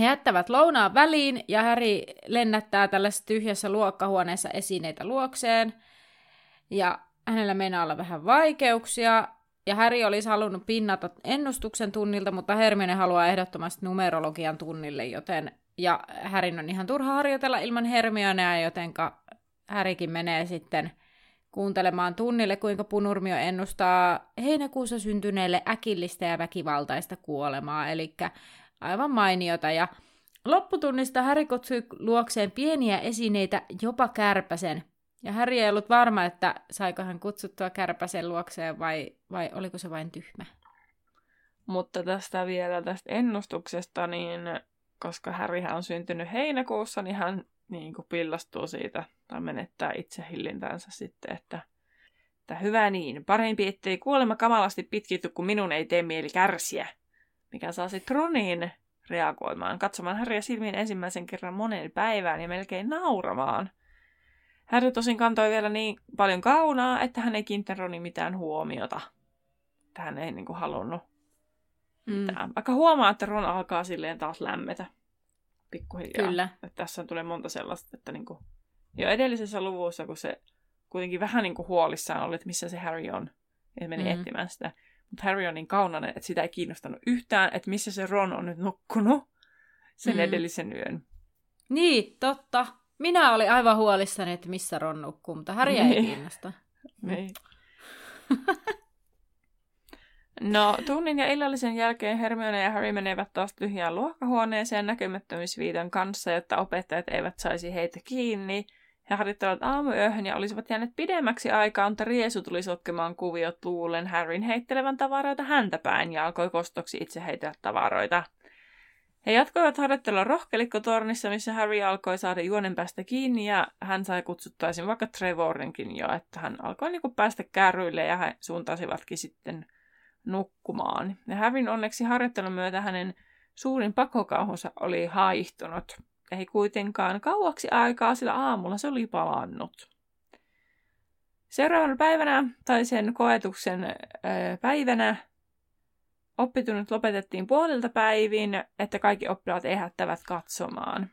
he jättävät lounaan väliin, ja Häri lennättää tällaisessa tyhjässä luokkahuoneessa esineitä luokseen, ja hänellä meinaa olla vähän vaikeuksia, ja Häri olisi halunnut pinnata ennustuksen tunnilta, mutta Hermione haluaa ehdottomasti numerologian tunnille, joten ja Härin on ihan turha harjoitella ilman Hermionea, jotenka Härikin menee sitten kuuntelemaan tunnille, kuinka Punurmio ennustaa heinäkuussa syntyneelle äkillistä ja väkivaltaista kuolemaa, eli aivan mainiota. Ja lopputunnista Häri kutsui luokseen pieniä esineitä, jopa kärpäsen, ja Harry ei ollut varma, että saiko hän kutsuttua kärpäsen luokseen vai, vai oliko se vain tyhmä. Mutta tästä vielä tästä ennustuksesta, niin koska Harryhän on syntynyt heinäkuussa, niin hän niin kuin pillastuu siitä tai menettää itse hillintänsä sitten, että, että hyvä niin, parempi ettei kuolema kamalasti pitkitty, kun minun ei tee mieli kärsiä, mikä saa sitten Ronin reagoimaan, katsomaan Harrya silmiin ensimmäisen kerran monen päivään ja melkein nauramaan – Harry tosin kantoi vielä niin paljon kaunaa, että hän ei kiinnittänyt Ronin mitään huomiota. Että hän ei niin kuin, halunnut mm. Vaikka huomaa, että Ron alkaa silleen taas lämmetä pikkuhiljaa. Kyllä. Että tässä tulee monta sellaista, että niin kuin, jo edellisessä luvussa, kun se kuitenkin vähän niin kuin huolissaan oli, että missä se Harry on, ja meni mm. etsimään sitä. Mutta Harry on niin kaunainen, että sitä ei kiinnostanut yhtään, että missä se Ron on nyt nukkunut sen mm. edellisen yön. Niin, totta. Minä olin aivan huolissani, että missä Ron nukkuu, mutta Harry ei niin. kiinnosta. Niin. No, tunnin ja illallisen jälkeen Hermione ja Harry menevät taas tyhjään luokkahuoneeseen näkymättömyysviitan kanssa, jotta opettajat eivät saisi heitä kiinni. He harjoittelevat aamuyöhön ja olisivat jääneet pidemmäksi aikaa, mutta Riesu tuli sotkemaan kuviot luulen Harryn heittelevän tavaroita häntä päin ja alkoi kostoksi itse heitellä tavaroita. He jatkoivat harjoittelua rohkelikkotornissa, missä Harry alkoi saada juonen päästä kiinni ja hän sai kutsuttaisiin vaikka Trevorinkin jo, että hän alkoi niin päästä kärryille ja he suuntasivatkin sitten nukkumaan. Ja Harryn onneksi harjoittelun myötä hänen suurin pakokauhunsa oli haihtunut. Ei kuitenkaan kauaksi aikaa, sillä aamulla se oli palannut. Seuraavana päivänä, tai sen koetuksen päivänä, Oppitunnit lopetettiin puolilta päivin, että kaikki oppilaat ehättävät katsomaan.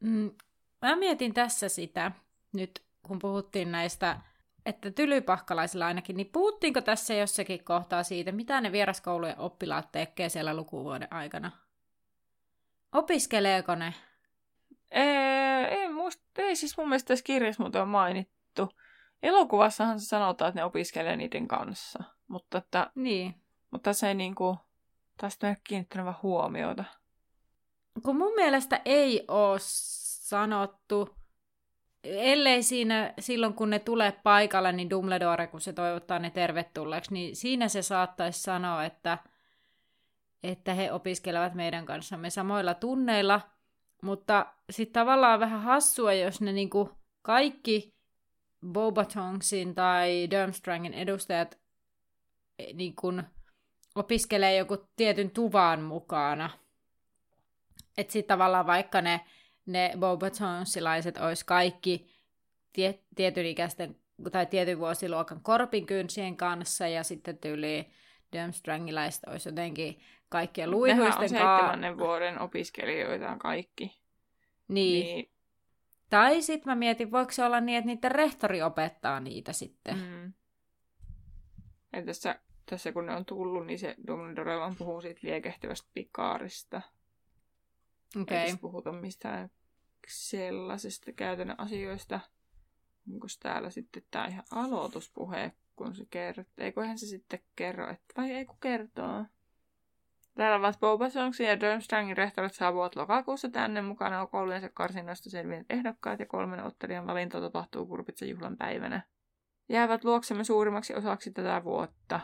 Mm, mä mietin tässä sitä, nyt kun puhuttiin näistä, että tylypahkalaisilla ainakin, niin puhuttiinko tässä jossakin kohtaa siitä, mitä ne vieraskoulujen oppilaat tekee siellä lukuvuoden aikana? Opiskeleeko ne? Ei, ei, muista, ei siis mun mielestä tässä kirjassa muuten on mainittu. Elokuvassahan se sanotaan, että ne opiskelee niiden kanssa. Mutta, että, Niin. mutta tässä ei niinku, tästä ei kiinnittänyt vaan huomiota. Kun mun mielestä ei ole sanottu, ellei siinä silloin kun ne tulee paikalle, niin Dumbledore, kun se toivottaa ne tervetulleeksi, niin siinä se saattaisi sanoa, että, että he opiskelevat meidän kanssamme samoilla tunneilla, mutta sitten tavallaan vähän hassua, jos ne niinku kaikki Bobatongsin tai Durmstrangin edustajat niin kun opiskelee joku tietyn tuvan mukana. Että sitten tavallaan vaikka ne, ne Bobatonsilaiset olisi kaikki tie, tietyn ikäisten tai tietyn vuosiluokan korpinkynsien kanssa ja sitten tyyli Durmstrangilaiset olisi jotenkin kaikkien on luihuisten kanssa. seitsemännen vuoden opiskelijoita on kaikki. Niin. Niin, Tai sitten mä mietin, voiko se olla niin, että niiden rehtori opettaa niitä sitten. Mm. Ja tässä, tässä kun ne on tullut, niin se Dumbledore vaan puhuu siitä liekehtivästä pikaarista. Okei. Ei Okay. tässä puhuta mistään sellaisista käytännön asioista. Onko täällä sitten tämä ihan aloituspuhe, kun se kertoo? Eiköhän se sitten kerro, että vai ei kun kertoo. Täällä ovat Boba Songsin ja Durmstrangin rehtorit saapuvat lokakuussa tänne. Mukana on koulujensa karsinnoista selvinneet ehdokkaat ja kolmen ottelijan valinta tapahtuu Kurpitsan juhlan päivänä. Jäävät luoksemme suurimmaksi osaksi tätä vuotta.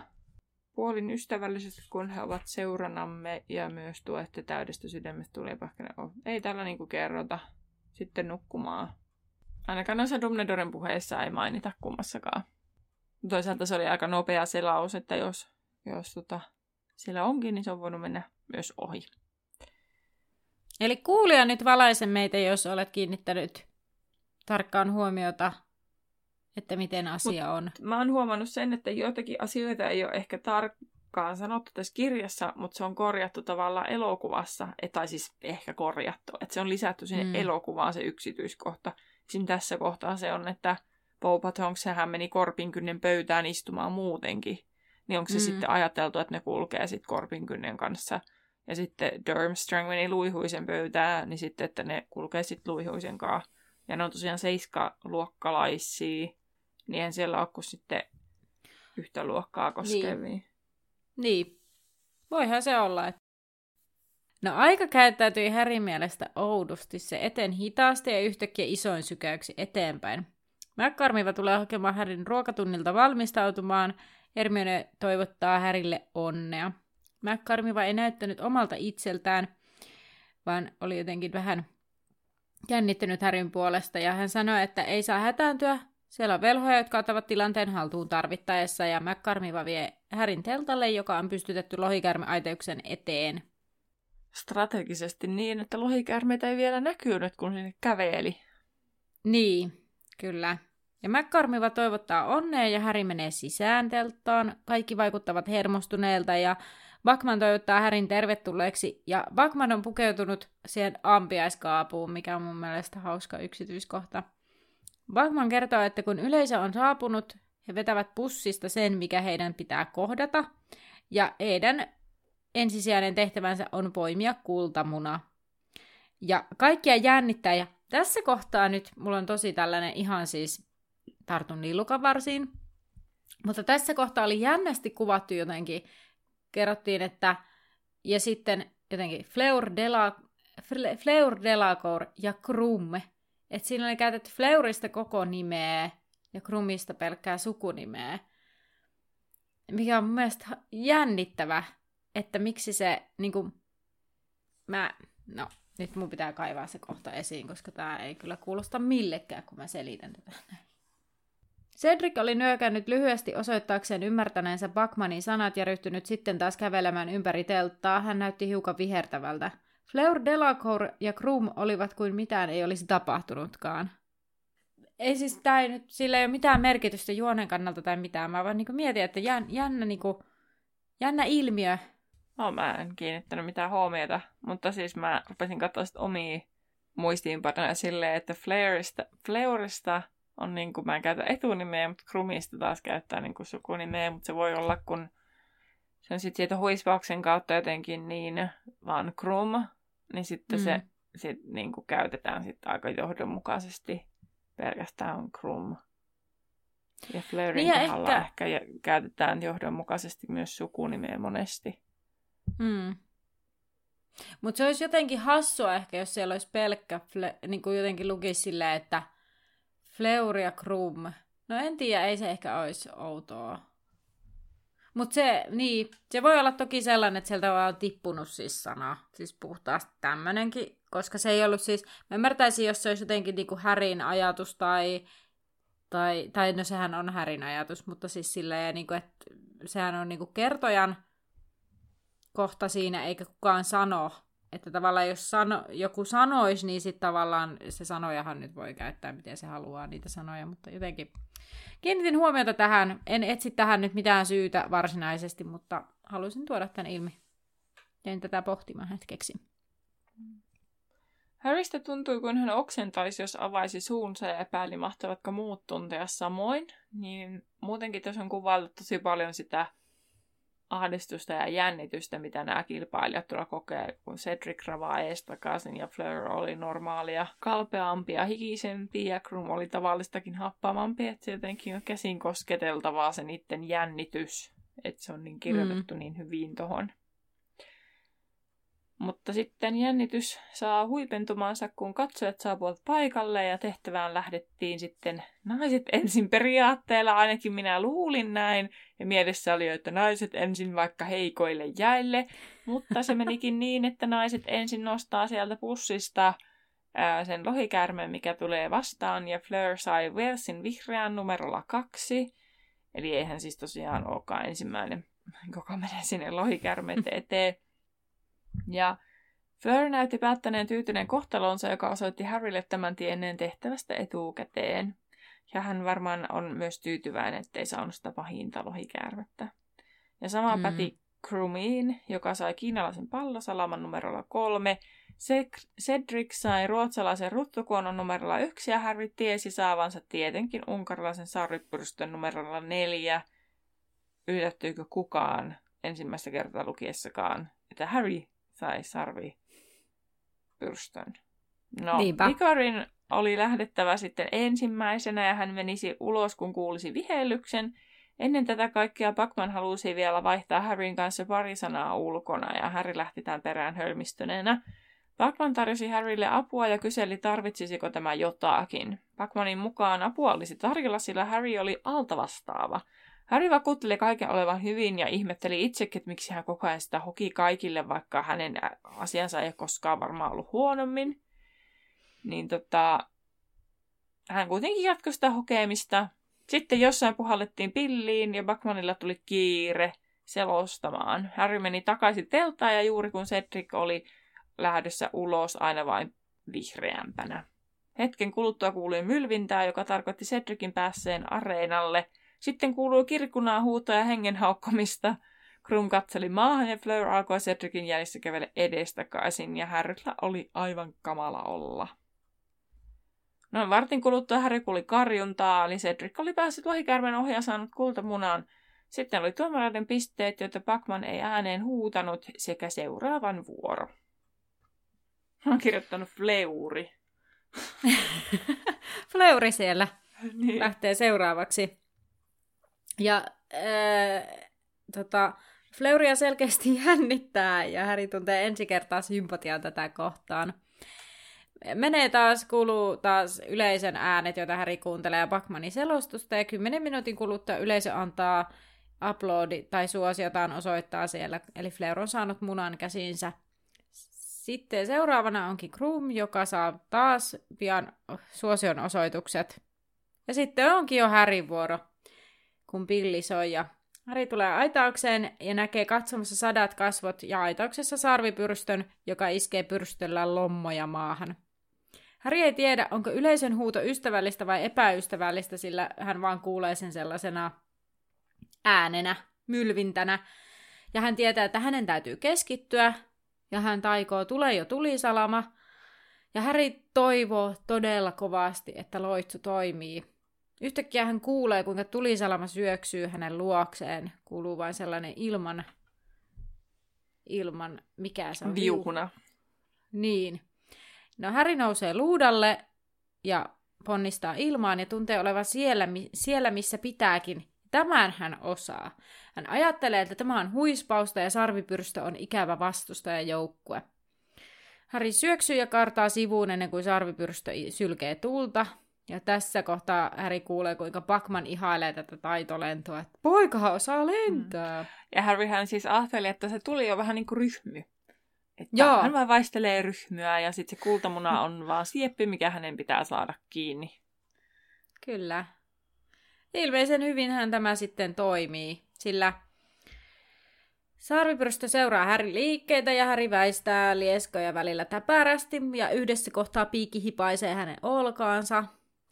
Puolin ystävällisesti, kun he ovat seuranamme ja myös tuette täydestä sydämestä tulipähkänä. Ei täällä niinku kerrota. Sitten nukkumaan. Ainakaan noissa Dumbledoren puheissa ei mainita kummassakaan. Toisaalta se oli aika nopea selaus, että jos, jos tota, siellä onkin, niin se on voinut mennä myös ohi. Eli kuulija nyt valaise meitä, jos olet kiinnittänyt tarkkaan huomiota, että miten asia on. Mä oon huomannut sen, että joitakin asioita ei ole ehkä tarkkaan sanottu tässä kirjassa, mutta se on korjattu tavallaan elokuvassa, et- tai siis ehkä korjattu, että se on lisätty sinne Mm. elokuvaan se yksityiskohta. Esim. tässä kohtaa se on, että Boba Tonks, hän meni korpinkynnen pöytään istumaan muutenkin. Niin onko se Mm. sitten ajateltu, että ne kulkee sitten korpinkynnen kanssa. Ja sitten Durmstrang meni luihuisen pöytään, niin sitten, että ne kulkee sitten luihuisen kanssa. Ja ne on tosiaan seiskaluokkalaisia, niin eihän siellä ole kuin sitten yhtä luokkaa koskevia. Niin. Niin, voihan se olla. Että... No aika käyttäytyi Härin mielestä oudosti. Se eten hitaasti ja yhtäkkiä isoin sykäyksi eteenpäin. McCormiva tulee hakemaan Härin ruokatunnilta valmistautumaan. Hermione toivottaa Härille onnea. McCormiva ei näyttänyt omalta itseltään, vaan oli jotenkin vähän jännittynyt Härin puolesta, ja hän sanoi, että ei saa hätääntyä. Siellä on velhoja, jotka ottavat tilanteen haltuun tarvittaessa, ja McCormiva vie Härin teltalle, joka on pystytetty lohikärmeaiteuksen eteen. Strategisesti niin, että lohikäärmeitä ei vielä näkynyt, kun sinne käveli. Niin, kyllä. Ja McCormiva toivottaa onnea ja Häri menee sisään telttaan. Kaikki vaikuttavat hermostuneelta ja Bakman toivottaa Härin tervetulleeksi. Ja Bakman on pukeutunut siihen ampiaiskaapuun, mikä on mun mielestä hauska yksityiskohta. Bakman kertoo, että kun yleisö on saapunut, he vetävät pussista sen, mikä heidän pitää kohdata. Ja heidän ensisijainen tehtävänsä on poimia kultamuna. Ja kaikkia jännittää, ja tässä kohtaa nyt mulla on tosi tällainen ihan siis tartun nillukan varsiin. Mutta tässä kohtaa oli jännästi kuvattu jotenkin. Kerrottiin, että ja sitten jotenkin Fleur, Dela, Fle- Fleur Delacour ja Krumme. Että siinä oli käytetty Fleurista koko nimeä ja Krumista pelkkää sukunimeä. Mikä on mun mielestä jännittävä, että miksi se, niin kuin, mä, no, nyt mun pitää kaivaa se kohta esiin, koska tää ei kyllä kuulosta millekään, kun mä selitän tätä näin. Cedric oli nyökännyt lyhyesti osoittaakseen ymmärtäneensä Bakmanin sanat ja ryhtynyt sitten taas kävelemään ympäri telttaa. Hän näytti hiukan vihertävältä. Fleur Delacour ja Krum olivat kuin mitään ei olisi tapahtunutkaan. Ei siis tää ei nyt, sillä ei ole mitään merkitystä juonen kannalta tai mitään. Mä vaan niinku mietin, että jän, jännä, niinku, jännä ilmiö. No mä en kiinnittänyt mitään huomiota, mutta siis mä rupesin katsoa omia muistiinpanoja silleen, että Flairista, Fleurista on niin kuin, mä en käytä etunimeä, mutta Krumista taas käyttää niin kuin sukunimeä, mutta se voi olla, kun se on sitten siitä huispauksen kautta jotenkin niin, vaan Krum, niin sitten Mm. se sit, niin kuin käytetään sit aika johdonmukaisesti pelkästään Krum. Ja Flairin niin kohdalla ehkä... ehkä käytetään johdonmukaisesti myös sukunimeä monesti. Mm. Mutta se olisi jotenkin hassua ehkä, jos siellä olisi pelkkä, fle- niin kuin jotenkin lukisi silleen, että Fleur ja Krum. No en tiedä, ei se ehkä olisi outoa. Mutta se, niin, se voi olla toki sellainen, että sieltä on tippunut siis sana, siis puhtaasti tämmöinenkin, koska se ei ollut siis, mä ymmärtäisin, jos se olisi jotenkin niinku Härin ajatus tai, tai, tai no sehän on Härin ajatus, mutta siis silleen, niinku, että sehän on niinku kertojan kohta siinä, eikä kukaan sano, että tavallaan jos sano, joku sanoisi, niin sitten tavallaan se sanojahan nyt voi käyttää, miten se haluaa niitä sanoja, mutta jotenkin kiinnitin huomiota tähän. En etsi tähän nyt mitään syytä varsinaisesti, mutta halusin tuoda tämän ilmi. Jäin tätä pohtimaan hetkeksi. Harrystä tuntui, kun hän oksentaisi, jos avaisi suunsa ja epäili, mahtavatko muut tuntea samoin. Niin muutenkin tässä on kuvailtu tosi paljon sitä ahdistusta ja jännitystä, mitä nämä kilpailijat tuolla kokee, kun Cedric ravaa ees takaisin ja Fleur oli normaalia, kalpeampi ja hikisempi ja Krum oli tavallistakin happamampi, että se jotenkin on käsin kosketeltavaa se niiden jännitys, että se on niin kirjoitettu mm. niin hyvin tuohon. Mutta sitten jännitys saa huipentumansa, kun katsojat saapuvat paikalle ja tehtävään lähdettiin sitten naiset ensin periaatteella, ainakin minä luulin näin. Ja mielessä oli, että naiset ensin vaikka heikoille jäille, mutta se menikin niin, että naiset ensin nostaa sieltä pussista sen lohikäärmeen, mikä tulee vastaan, ja Fleur sai Wellsin vihreän numerolla kaksi. Eli eihän siis tosiaan olekaan ensimmäinen, joka menee sinne lohikäärmeiden eteen. Ja Fleur näytti päättäneen tyytyneen kohtalonsa, joka osoitti Harrylle tämän tienneen tehtävästä etukäteen. Ja hän varmaan on myös tyytyväinen, ettei saanut sitä pahinta lohikäärmettä. Ja sama mm. päti Krumiin, joka sai kiinalaisen pallosalaman numerolla kolme. Cedric sai ruotsalaisen ruttukuonon numerolla yksi ja Harry tiesi saavansa tietenkin unkarilaisen sarvipyrstön numerolla neljä. Yllättyykö kukaan ensimmäistä kertaa lukiessakaan, että Harry sai sarvi pyrstön. No, Niinpä. Vikarin oli lähdettävä sitten ensimmäisenä ja hän menisi ulos, kun kuulisi vihellyksen. Ennen tätä kaikkea Pakman halusi vielä vaihtaa Harryn kanssa pari sanaa ulkona ja Harry lähti tämän perään hölmistyneenä. Pakman tarjosi Harrylle apua ja kyseli, tarvitsisiko tämä jotakin. Pakmanin mukaan apua olisi tarjolla, sillä Harry oli altavastaava. Harry vakuutteli kaiken olevan hyvin ja ihmetteli itsekin, että miksi hän koko ajan sitä hoki kaikille, vaikka hänen asiansa ei koskaan varmaan ollut huonommin. Niin tota, hän kuitenkin jatkoi sitä hokemista. Sitten jossain puhallettiin pilliin ja Bakmanilla tuli kiire selostamaan. Harry meni takaisin teltaan ja juuri kun Cedric oli lähdössä ulos aina vain vihreämpänä. Hetken kuluttua kuului mylvintää, joka tarkoitti Cedricin päässeen areenalle – sitten kuului kirkunaa huutoa ja hengen haukkomista. Krum katseli maahan ja Fleur alkoi Cedricin jäljissä kävele edestakaisin ja Harryllä oli aivan kamala olla. Noin vartin kuluttua Harry kuuli karjuntaa, eli Cedric oli päässyt lohikärmen ohi ja saanut kultamunan. Sitten oli tuomareiden pisteet, joita Pakman ei ääneen huutanut, sekä seuraavan vuoro. Hän on kirjoittanut Fleuri. Fleuri siellä niin. lähtee seuraavaksi. Ja äh, tota, Fleuria selkeästi jännittää ja Häri tuntee ensi kertaa sympatiaa tätä kohtaan. Menee taas, kuuluu taas yleisön äänet, joita Häri kuuntelee Bakmanin selostusta ja 10 minuutin kuluttua yleisö antaa uploadi tai suosiotaan osoittaa siellä. Eli Fleur on saanut munan käsinsä. Sitten seuraavana onkin Krum, joka saa taas pian suosion osoitukset. Ja sitten onkin jo Härin vuoro kun pilli soi ja Harry tulee aitaukseen ja näkee katsomassa sadat kasvot ja aitauksessa sarvipyrstön, joka iskee pyrstöllä lommoja maahan. Harry ei tiedä, onko yleisön huuto ystävällistä vai epäystävällistä, sillä hän vaan kuulee sen sellaisena äänenä, mylvintänä. Ja hän tietää, että hänen täytyy keskittyä, ja hän taikoo, tulee jo tulisalama. Ja Harry toivoo todella kovasti, että loitsu toimii, Yhtäkkiä hän kuulee, kuinka tulisalama syöksyy hänen luokseen. Kuuluu vain sellainen ilman, ilman, mikä se on? Viuhuna. Niin. No Häri nousee luudalle ja ponnistaa ilmaan ja tuntee olevan siellä, siellä missä pitääkin. Tämän hän osaa. Hän ajattelee, että tämä on huispausta ja sarvipyrstö on ikävä vastustajajoukkue. Häri syöksyy ja kartaa sivuun ennen kuin sarvipyrstö sylkee tulta. Ja tässä kohtaa Häri kuulee, kuinka Bakman ihailee tätä taitolentoa, että poikahan osaa lentää. Mm. Ja Harryhän siis ajatteli, että se tuli jo vähän niin kuin ryhmy. Että Joo. hän vaan vaistelee ryhmyä ja sitten se kultamuna on vaan sieppi, mikä hänen pitää saada kiinni. Kyllä. Ilmeisen hyvinhän tämä sitten toimii, sillä Sarvipyrstö seuraa Häri liikkeitä ja Häri väistää lieskoja välillä täpärästi ja yhdessä kohtaa piikki hipaisee hänen olkaansa.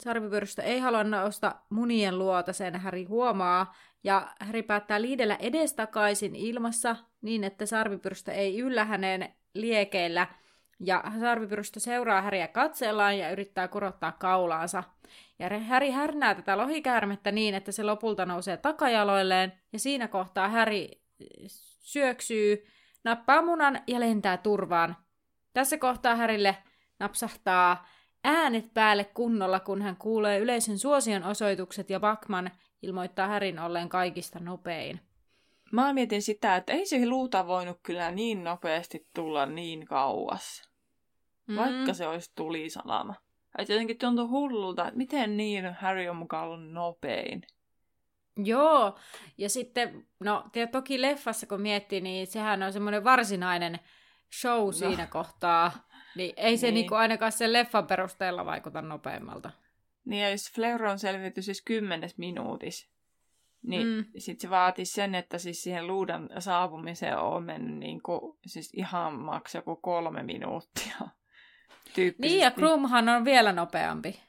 Sarvipyrstö ei halua nousta munien luota, sen Häri huomaa, ja Häri päättää liidellä edestakaisin ilmassa niin, että sarvipyrstö ei yllä hänen liekeillä, ja sarvipyrstö seuraa Häriä katsellaan ja yrittää kurottaa kaulaansa. Ja Häri härnää tätä lohikäärmettä niin, että se lopulta nousee takajaloilleen, ja siinä kohtaa Häri syöksyy, nappaa munan ja lentää turvaan. Tässä kohtaa Härille napsahtaa äänet päälle kunnolla, kun hän kuulee yleisen suosion osoitukset ja Bakman ilmoittaa Härin olleen kaikista nopein. Mä mietin sitä, että ei se luuta voinut kyllä niin nopeasti tulla niin kauas. Mm. Vaikka se olisi tulisalama. Että jotenkin tuntuu hullulta, että miten niin Harry on mukaan ollut nopein. Joo, ja sitten, no toki leffassa kun miettii, niin sehän on semmoinen varsinainen show no. siinä kohtaa. Niin ei se niin. niinku ainakaan sen leffan perusteella vaikuta nopeammalta. Niin ja jos Fleur on selvitty siis kymmenes minuutis, niin mm. sitten se vaatii sen, että siis siihen luudan saapumiseen on mennyt niinku, siis ihan maks joku kolme minuuttia. Niin ja Krumhan on vielä nopeampi.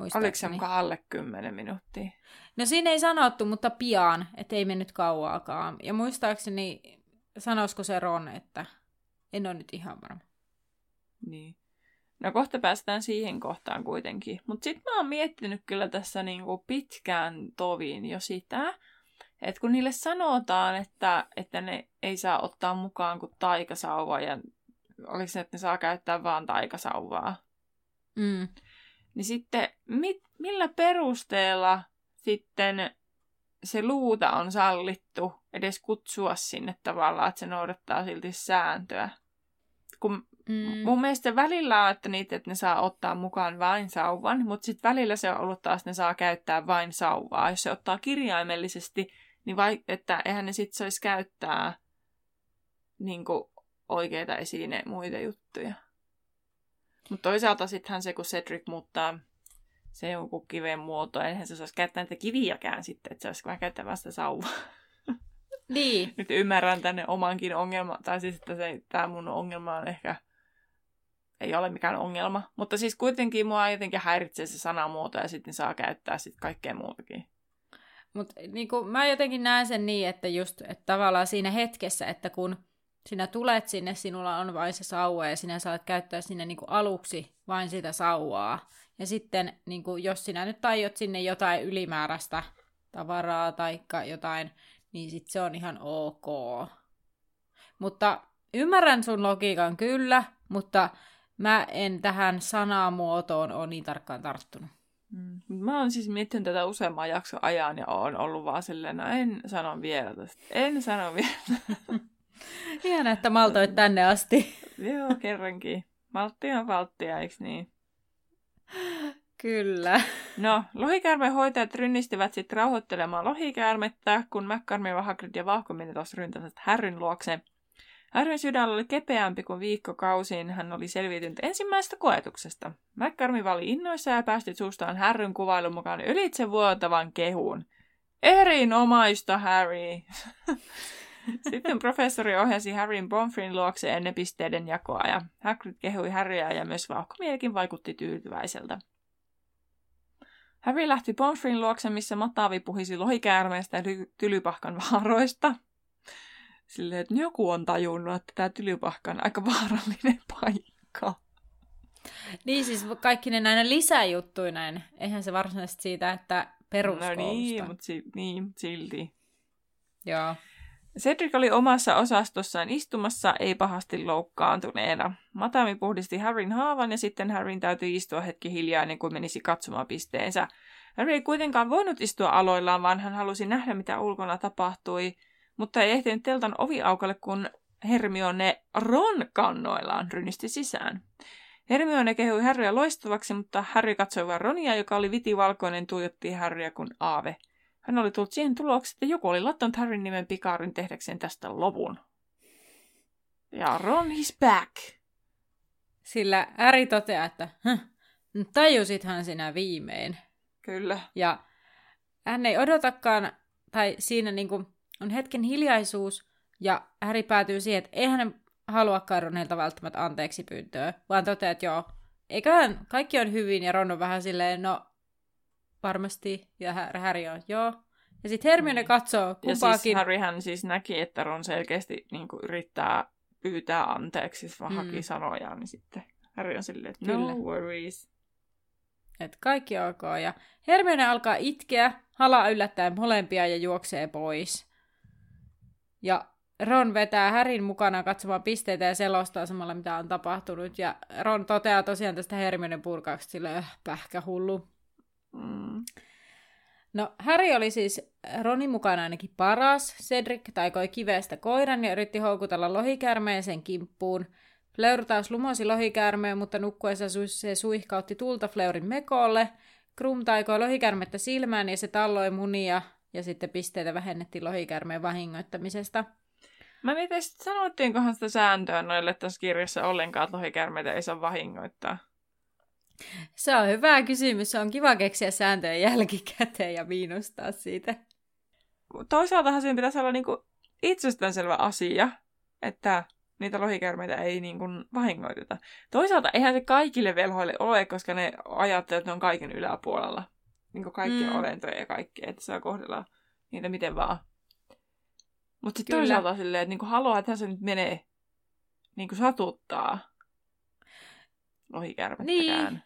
Oliko se mukaan alle 10 minuuttia? No siinä ei sanottu, mutta pian, että ei mennyt kauaakaan. Ja muistaakseni, sanoisiko se Ron, että en ole nyt ihan varma. Niin. No kohta päästään siihen kohtaan kuitenkin. Mutta sitten mä oon miettinyt kyllä tässä niinku pitkään toviin jo sitä, että kun niille sanotaan, että, että ne ei saa ottaa mukaan kuin taikasauva ja oliko se, että ne saa käyttää vaan taikasauvaa. Mm. Niin sitten mit, millä perusteella sitten se luuta on sallittu edes kutsua sinne tavallaan, että se noudattaa silti sääntöä. Kun mm. mun mielestä välillä on, että, niitä, että ne saa ottaa mukaan vain sauvan, mutta sitten välillä se on ollut taas, että ne saa käyttää vain sauvaa. Jos se ottaa kirjaimellisesti, niin vai, että eihän ne sitten saisi käyttää niin kuin, oikeita esine muita juttuja. Mutta toisaalta sittenhän se, kun Cedric muuttaa se joku kiven muoto, eihän se saisi käyttää niitä kiviäkään sitten, että se olisi vähän käyttää vasta sauvaa. Niin. Nyt ymmärrän tänne omankin ongelma, tai siis, että se, tämä mun ongelma on ehkä, ei ole mikään ongelma. Mutta siis kuitenkin mua jotenkin häiritsee se sanamuoto ja sitten saa käyttää sitten kaikkea muutakin. Mutta niin mä jotenkin näen sen niin, että just että tavallaan siinä hetkessä, että kun sinä tulet sinne, sinulla on vain se sauva ja sinä saat käyttää sinne niin kuin aluksi vain sitä sauvaa. Ja sitten niin kuin, jos sinä nyt tajot sinne jotain ylimääräistä tavaraa tai jotain, niin sitten se on ihan ok. Mutta ymmärrän sun logiikan kyllä, mutta mä en tähän sanamuotoon ole niin tarkkaan tarttunut. Mm. Mä oon siis miettinyt tätä useamman jakson ajan ja oon ollut vaan silleen, no en sano vielä tästä. En sano vielä. Ihan, että maltoit tänne asti. Joo, kerrankin. Maltti on valttia, eikö niin? Kyllä. No, lohikäärmeen hoitajat rynnistivät sitten rauhoittelemaan lohikäärmettä, kun McCarmy, Hagrid ja Vahkominen taas ryntäsivät Härryn luokse. Härryn sydän oli kepeämpi kuin viikkokausiin, hän oli selviytynyt ensimmäisestä koetuksesta. McCarmy vali innoissa ja päästi suustaan Härryn kuvailun mukaan ylitse vuotavan kehuun. Erinomaista, Harry! Sitten professori ohjasi Harryn Bonfrin luokse ennen pisteiden jakoa ja Hagrid kehui Harryä ja myös vauhkomielikin vaikutti tyytyväiseltä. Harry lähti Bonfrin luokse, missä Matavi puhisi lohikäärmeestä ja tylypahkan vaaroista. Silleen, että joku on tajunnut, että tämä tylypahka on aika vaarallinen paikka. Niin siis kaikki ne näinä lisäjuttuineen. Eihän se varsinaisesti siitä, että peruskoulusta. No niin, mutta si- niin, silti. Joo. Cedric oli omassa osastossaan istumassa, ei pahasti loukkaantuneena. Matami puhdisti Harryn haavan ja sitten Harryn täytyi istua hetki hiljaa ennen kuin menisi katsomaan pisteensä. Harry ei kuitenkaan voinut istua aloillaan, vaan hän halusi nähdä, mitä ulkona tapahtui, mutta ei ehtinyt teltan oviaukalle, kun Hermione Ron kannoillaan rynisti sisään. Hermione kehui Harryä loistavaksi, mutta Harry katsoi vain Ronia, joka oli vitivalkoinen, tuijotti Harryä kuin aave. Hän oli tullut siihen tulokseen, että joku oli lattanut Harryn nimen pikaarin tehdäkseen tästä lopun. Ja Ron is back. Sillä Äri toteaa, että tajusithan sinä viimein. Kyllä. Ja hän ei odotakaan, tai siinä niin kuin on hetken hiljaisuus, ja Häri päätyy siihen, että ei hän halua Ronilta välttämättä anteeksi pyyntöä, vaan toteaa, että joo, eiköhän kaikki on hyvin, ja Ron on vähän silleen, no varmasti, ja Harry on, joo. Ja sitten Hermione mm. katsoo kumpaakin. Ja siis Harryhän siis näki, että Ron selkeästi niin kuin, yrittää pyytää anteeksi, siis vaan mm. haki sanoja, niin sitten Harry on silleen, että no worries. Et kaikki ok. Ja Hermione alkaa itkeä, halaa yllättäen molempia ja juoksee pois. Ja Ron vetää Härin mukana katsomaan pisteitä ja selostaa samalla, mitä on tapahtunut. Ja Ron toteaa tosiaan tästä Hermione purkauksesta sille, äh, pähkähullu. Mm. No, Harry oli siis Ronin mukana ainakin paras. Cedric taikoi kivestä koiran ja yritti houkutella lohikäärmeen sen kimppuun. Fleur taas lumosi lohikäärmeen, mutta nukkuessa se suihkautti tulta Fleurin mekolle. Krum taikoi lohikärmettä silmään ja se talloi munia ja sitten pisteitä vähennettiin lohikärmeen vahingoittamisesta. Mä mietin, sanottiinkohan sitä sääntöä noille tässä kirjassa ollenkaan, että lohikärmeitä ei saa vahingoittaa. Se on hyvä kysymys. Se on kiva keksiä sääntöjä jälkikäteen ja miinustaa siitä. Toisaaltahan siinä pitäisi olla niinku itsestäänselvä asia, että niitä lohikärmeitä ei niin kuin vahingoiteta. Toisaalta eihän se kaikille velhoille ole, koska ne ajattelee, että ne on kaiken yläpuolella. Niin kuin kaikkia mm. olentoja ja kaikkea, että saa kohdella niitä miten vaan. Mutta sitten toisaalta silleen, että niin kuin haluaa, että se nyt menee niin kuin satuttaa lohikärmettäkään. Niin.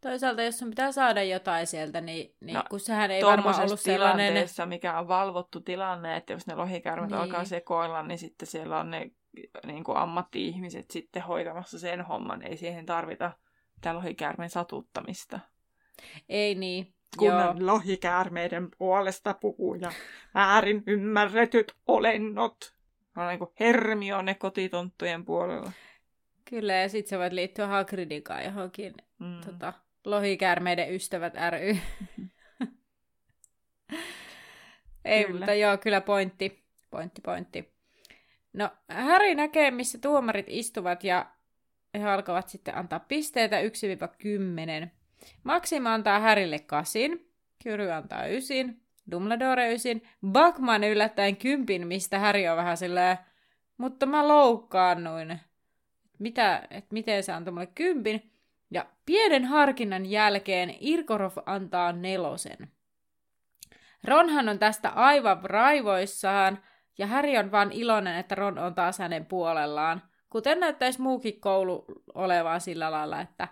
Toisaalta, jos sun pitää saada jotain sieltä, niin, niin no, kun sehän ei varmaan ollut sellainen... mikä on valvottu tilanne, että jos ne lohikärmet niin. alkaa sekoilla, niin sitten siellä on ne niin kuin ammatti-ihmiset sitten hoitamassa sen homman. Ei siihen tarvita mitään lohikäärmeen satuttamista. Ei niin. Kunnan Joo. lohikäärmeiden puolesta puhuja, väärin ymmärretyt olennot. On niin kuin Hermione kotitonttujen puolella. Kyllä, ja sitten se voit liittyä Hagridikaan johonkin mm. tota, lohikäärmeiden ystävät ry. Ei, kyllä. mutta joo, kyllä pointti. Pointti, pointti. No, Harry näkee, missä tuomarit istuvat ja he alkavat sitten antaa pisteitä 1-10. Maxima antaa Härille kasin, Kyry antaa ysin, Dumbledore ysin, Bakman yllättäen kympin, mistä Harry on vähän silleen, mutta mä loukkaannuin. Mitä, et miten se antoi mulle kympin? Ja pienen harkinnan jälkeen Irkorov antaa nelosen. Ronhan on tästä aivan raivoissaan, ja Harry on vaan iloinen, että Ron on taas hänen puolellaan. Kuten näyttäisi muukin koulu olevaa sillä lailla, että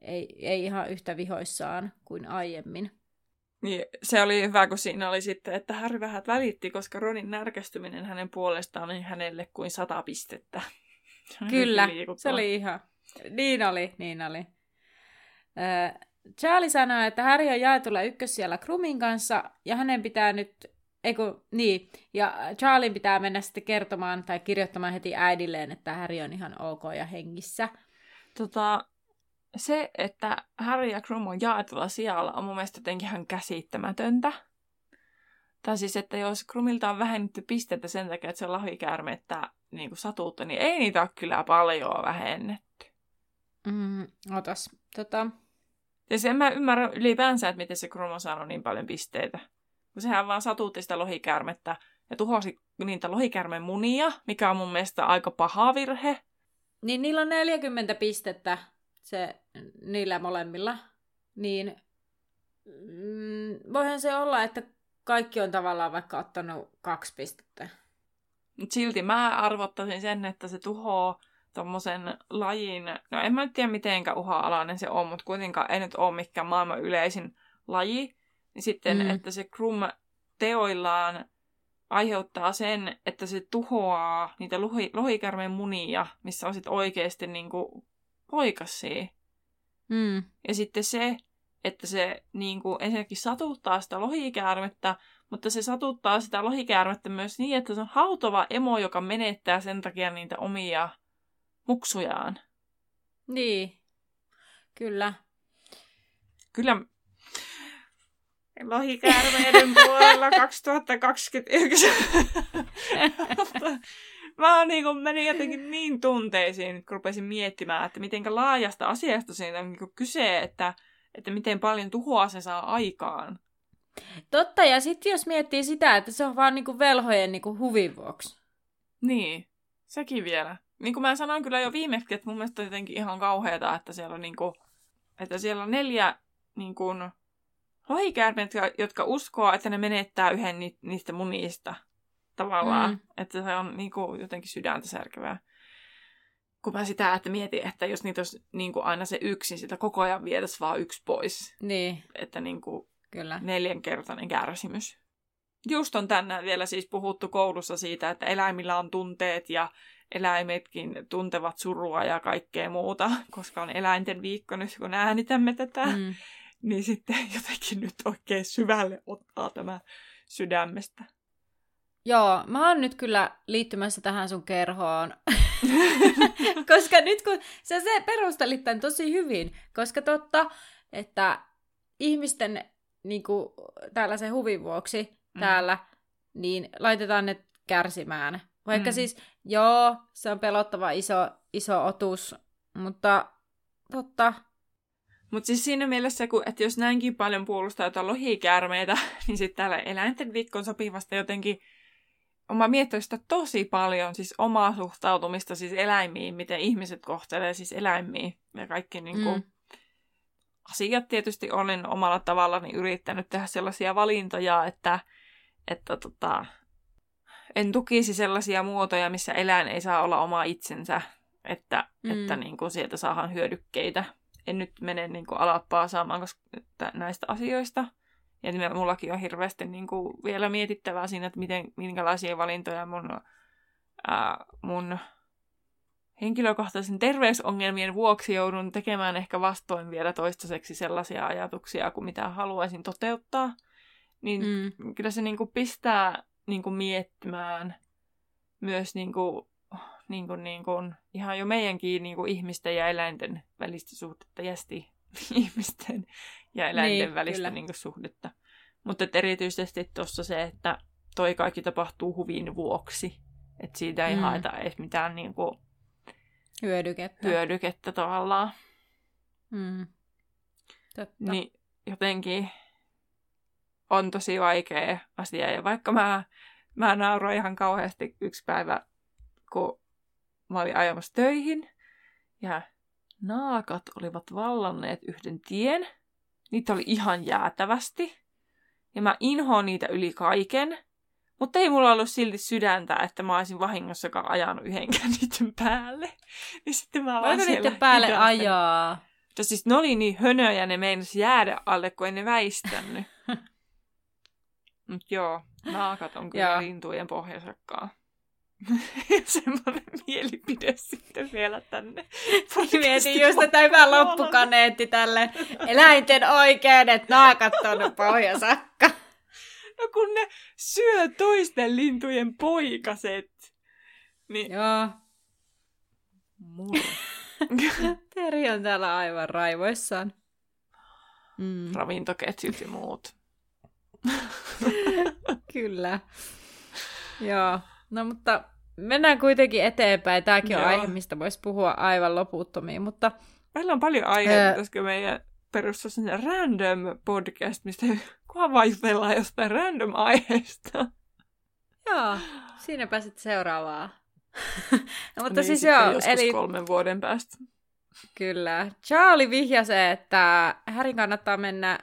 ei, ei ihan yhtä vihoissaan kuin aiemmin. Niin, se oli hyvä, kun siinä oli sitten, että Harry vähän välitti, koska Ronin närkästyminen hänen puolestaan oli hänelle kuin sata pistettä. Kyllä, se oli ihan. Niin oli, niin oli. Charlie sanoi, että Harry on jaetulla ykkös siellä Krumin kanssa, ja hänen pitää nyt Eiku, niin, ja Charlie pitää mennä sitten kertomaan tai kirjoittamaan heti äidilleen, että Harry on ihan ok ja hengissä. Tota, se, että Harry ja Krum on jaetulla sijalla, on mun mielestä jotenkin ihan käsittämätöntä. Tai siis, että jos Krumilta on vähennetty pistettä sen takia, että se on että niin kuin satuutta, niin ei niitä ole kyllä paljon vähennetty. Mm, otas. Tota... Ja sen mä ymmärrän ylipäänsä, että miten se Krum on saanut niin paljon pisteitä. Kun sehän vaan satutti sitä lohikäärmettä ja tuhosi niitä lohikäärmen munia, mikä on mun mielestä aika paha virhe. Niin niillä on 40 pistettä se, niillä molemmilla. Niin mm, voihan se olla, että kaikki on tavallaan vaikka ottanut kaksi pistettä. Silti mä arvottaisin sen, että se tuhoaa tommosen lajin, no en mä nyt tiedä mitenkä uha-alainen se on, mutta kuitenkaan ei nyt ole mikään maailman yleisin laji, niin sitten, mm. että se Krum teoillaan aiheuttaa sen, että se tuhoaa niitä lohi, lohikärmeen munia, missä on sitten oikeasti niin kuin poikassia. Mm. Ja sitten se, että se niin kuin ensinnäkin satuttaa sitä lohikäärmettä, mutta se satuttaa sitä lohikäärmettä myös niin, että se on hautova emo, joka menettää sen takia niitä omia muksujaan. Niin, kyllä. Kyllä lohikäärmeiden puolella 2029. mä oon niin kuin, menin jotenkin niin tunteisiin, kun rupesin miettimään, että miten laajasta asiasta siinä on niin kyse, että, että miten paljon tuhoa se saa aikaan. Totta, ja sitten jos miettii sitä, että se on vaan niinku velhojen niinku huvin vuoksi. Niin, sekin vielä. Niin kuin mä sanoin kyllä jo viimeksi, että mun mielestä on jotenkin ihan kauheata, että siellä on, niinku, että siellä on neljä niin kuin, lohikäärmeet, jotka uskoo, että ne menettää yhden ni- niistä munista tavallaan. Mm. Että se on niin kuin, jotenkin sydäntä särkevää. Kun mä sitä että mietin, että jos niitä olisi niin kuin aina se yksi, niin sitä koko ajan vietäisiin vaan yksi pois. Niin. Että niin kuin, Kyllä. neljänkertainen kärsimys. Just on tänään vielä siis puhuttu koulussa siitä, että eläimillä on tunteet ja eläimetkin tuntevat surua ja kaikkea muuta, koska on eläinten viikko nyt, kun äänitämme tätä. Mm. Niin sitten jotenkin nyt oikein syvälle ottaa tämä sydämestä. Joo, mä oon nyt kyllä liittymässä tähän sun kerhoon. koska nyt kun sä se perustelit tämän tosi hyvin, koska totta, että ihmisten niin kuin, tällaisen huvin vuoksi mm. täällä, niin laitetaan ne kärsimään. Vaikka mm. siis, joo, se on pelottava iso, iso otus, mutta totta. Mutta siis siinä mielessä, kun, että jos näinkin paljon puolustaa jotain lohikäärmeitä, niin sitten täällä eläinten viikkoon sopivasta jotenkin Mä miettinyt sitä tosi paljon, siis omaa suhtautumista siis eläimiin, miten ihmiset kohtelee siis eläimiin ja kaikki niin kuin, mm asiat tietysti olen omalla tavallani yrittänyt tehdä sellaisia valintoja, että, että tota, en tukisi sellaisia muotoja, missä eläin ei saa olla oma itsensä, että, mm. että niin kuin sieltä saadaan hyödykkeitä. En nyt mene niin kuin alappaa saamaan koska, näistä asioista. Ja mullakin on hirveästi niin kuin vielä mietittävää siinä, että miten, minkälaisia valintoja mun, ää, mun henkilökohtaisen terveysongelmien vuoksi joudun tekemään ehkä vastoin vielä toistaiseksi sellaisia ajatuksia kuin mitä haluaisin toteuttaa, niin mm. kyllä se niin kuin pistää niin kuin miettimään myös niin kuin, niin kuin, niin kuin, ihan jo meidänkin niin kuin ihmisten ja eläinten välistä suhdetta, jästi ihmisten ja eläinten niin, välistä niin kuin suhdetta. Mutta erityisesti tuossa se, että toi kaikki tapahtuu huvin vuoksi. Että siitä ei mm. haeta edes mitään niin kuin, hyödykettä. hyödykettä tavallaan. Mm. Totta. Niin jotenkin on tosi vaikea asia. Ja vaikka mä, mä nauroin ihan kauheasti yksi päivä, kun mä olin ajamassa töihin, ja naakat olivat vallanneet yhden tien. Niitä oli ihan jäätävästi. Ja mä inhoon niitä yli kaiken. Mutta ei mulla ollut silti sydäntä, että mä olisin vahingossakaan ajanut yhdenkään niiden päälle. Niin sitten mä Voiko niiden päälle hidastan. ajaa? Ja siis ne oli niin hönöjä, ne meinas jäädä alle, kun ei ne väistänyt. Mut joo, naakat on kyllä lintujen pohjasakkaa. Semmoinen mielipide sitten vielä tänne. Mietin just tätä hyvää loppukaneetti tälle eläinten oikeudet, naakat on pohjasakka. No kun ne syö toisten lintujen poikaset. Niin... Joo. Teri on täällä aivan raivoissaan. Mm. Ravintoketjut ja muut. Kyllä. Joo. No mutta mennään kuitenkin eteenpäin. Tämäkin on Joo. aihe, mistä voisi puhua aivan loputtomiin, mutta... Meillä on paljon aiheita, öö... koska meidän perustaa random podcast, mistä kunhan vaan jutellaan jostain random aiheesta. Joo, siinä pääsit seuraavaan. no, mutta niin, siis joo, eli... kolmen vuoden päästä. Kyllä. Charlie vihjasi, että Härin kannattaa mennä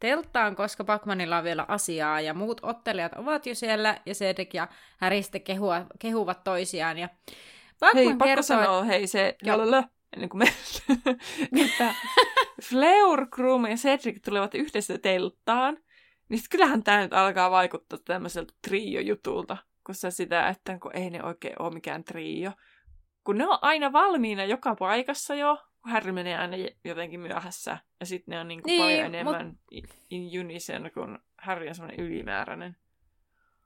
telttaan, koska Pacmanilla on vielä asiaa ja muut ottelijat ovat jo siellä ja Cedric ja Harry sitten kehua, kehuvat toisiaan. Ja Pacman hei, pakko kertoo, sanoa, hei se, jalala, ennen kuin me, että Fleur, Krum ja Cedric tulevat yhdessä telttaan Niin sit kyllähän tämä nyt alkaa vaikuttaa tämmöiseltä trio-jutulta, kun se sitä, että kun ei ne oikein ole mikään trio. Kun ne on aina valmiina joka paikassa jo, kun Harry menee aina jotenkin myöhässä. Ja sitten ne on niinku niin, paljon enemmän mut... in unison, kun Harry on semmoinen ylimääräinen.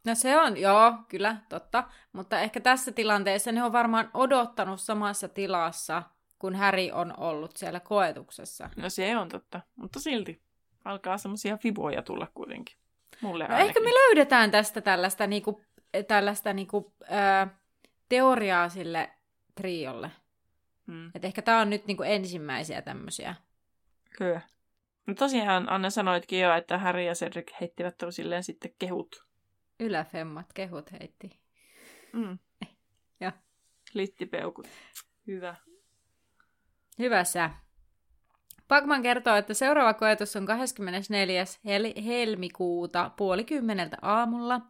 No se on, joo, kyllä, totta. Mutta ehkä tässä tilanteessa ne on varmaan odottanut samassa tilassa, kun Häri on ollut siellä koetuksessa. No se on totta, mutta silti alkaa semmoisia fiboja tulla kuitenkin. Mulle no ehkä me löydetään tästä tällaista, niinku, tällaista niinku, ää, teoriaa sille triolle. Hmm. Et ehkä tämä on nyt niinku ensimmäisiä tämmöisiä. Kyllä. No tosiaan Anne sanoitkin jo, että Harry ja Cedric heittivät silleen sitten kehut. Yläfemmat kehut heitti. Mm. ja. Littipeukut. Hyvä. Hyvä sä. Pagman kertoo, että seuraava koetus on 24. Hel- helmikuuta puoli kymmeneltä aamulla.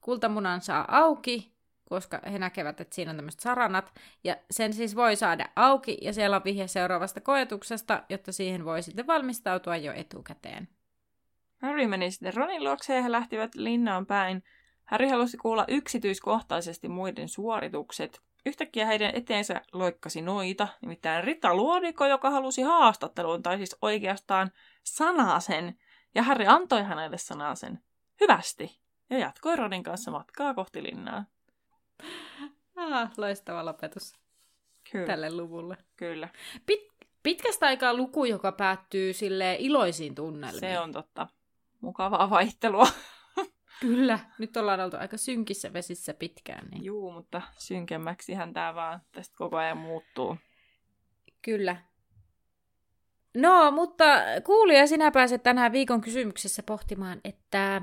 Kultamunan saa auki, koska he näkevät, että siinä on tämmöiset saranat. Ja sen siis voi saada auki, ja siellä on vihje seuraavasta koetuksesta, jotta siihen voi sitten valmistautua jo etukäteen. Harry meni sitten Ronin luokse ja he lähtivät linnaan päin. Harry halusi kuulla yksityiskohtaisesti muiden suoritukset. Yhtäkkiä heidän eteensä loikkasi noita, nimittäin Rita Luodiko, joka halusi haastatteluun, tai siis oikeastaan sanasen, ja Harry antoi hänelle sanasen. Hyvästi, ja jatkoi Ronin kanssa matkaa kohti linnaa. Ah, loistava lopetus Kyllä. tälle luvulle. Kyllä. Pit- pitkästä aikaa luku, joka päättyy sille iloisiin tunnelmiin. Se on totta. Mukavaa vaihtelua. Kyllä, nyt ollaan oltu aika synkissä vesissä pitkään. Niin... Juu, mutta synkemmäksihän tämä vaan tästä koko ajan muuttuu. Kyllä. No, mutta kuulija, sinä pääset tänään viikon kysymyksessä pohtimaan, että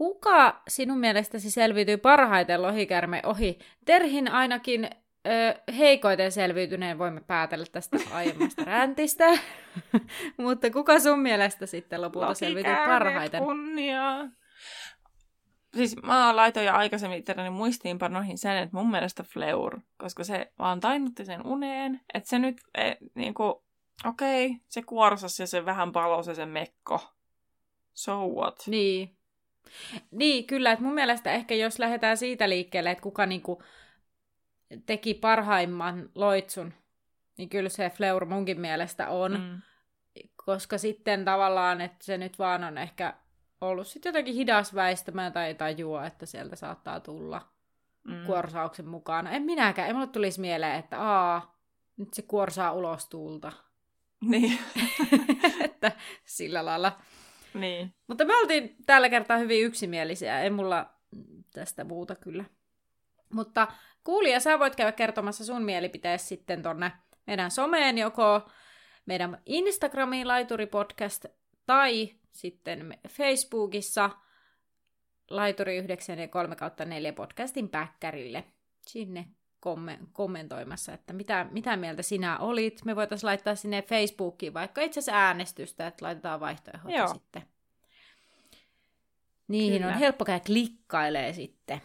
kuka sinun mielestäsi selviytyy parhaiten lohikärme ohi? Terhin ainakin ö, heikoiten selviytyneen voimme päätellä tästä aiemmasta räntistä. mutta kuka sun mielestä sitten lopulta selviytyy parhaiten? kunniaa siis mä laitoin jo aikaisemmin itselleni muistiinpanoihin sen, että mun mielestä Fleur, koska se vaan tainnutti sen uneen, että se nyt, e, niinku, okei, okay, se kuorsas ja se vähän palosi se mekko. So what? Niin. Niin, kyllä, että mun mielestä ehkä jos lähdetään siitä liikkeelle, että kuka niinku teki parhaimman loitsun, niin kyllä se Fleur munkin mielestä on. Mm. Koska sitten tavallaan, että se nyt vaan on ehkä ollut sitten jotenkin hidas väistämään tai tajua, että sieltä saattaa tulla mm. kuorsauksen mukana. En minäkään, ei mulle tulisi mieleen, että aa, nyt se kuorsaa ulos tuulta. Niin. että sillä lailla. Niin. Mutta me oltiin tällä kertaa hyvin yksimielisiä, ei mulla tästä muuta kyllä. Mutta kuulija, sä voit käydä kertomassa sun mielipiteesi sitten tonne meidän someen, joko meidän Instagramiin Laituripodcast tai sitten Facebookissa Laituri 9 ja 3 kautta 4 podcastin päkkärille sinne kommentoimassa, että mitä, mitä mieltä sinä olit. Me voitaisiin laittaa sinne Facebookiin vaikka itse asiassa äänestystä, että laitetaan vaihtoehdot Joo. sitten. Niihin Kyllä. on helppo käydä klikkailee sitten.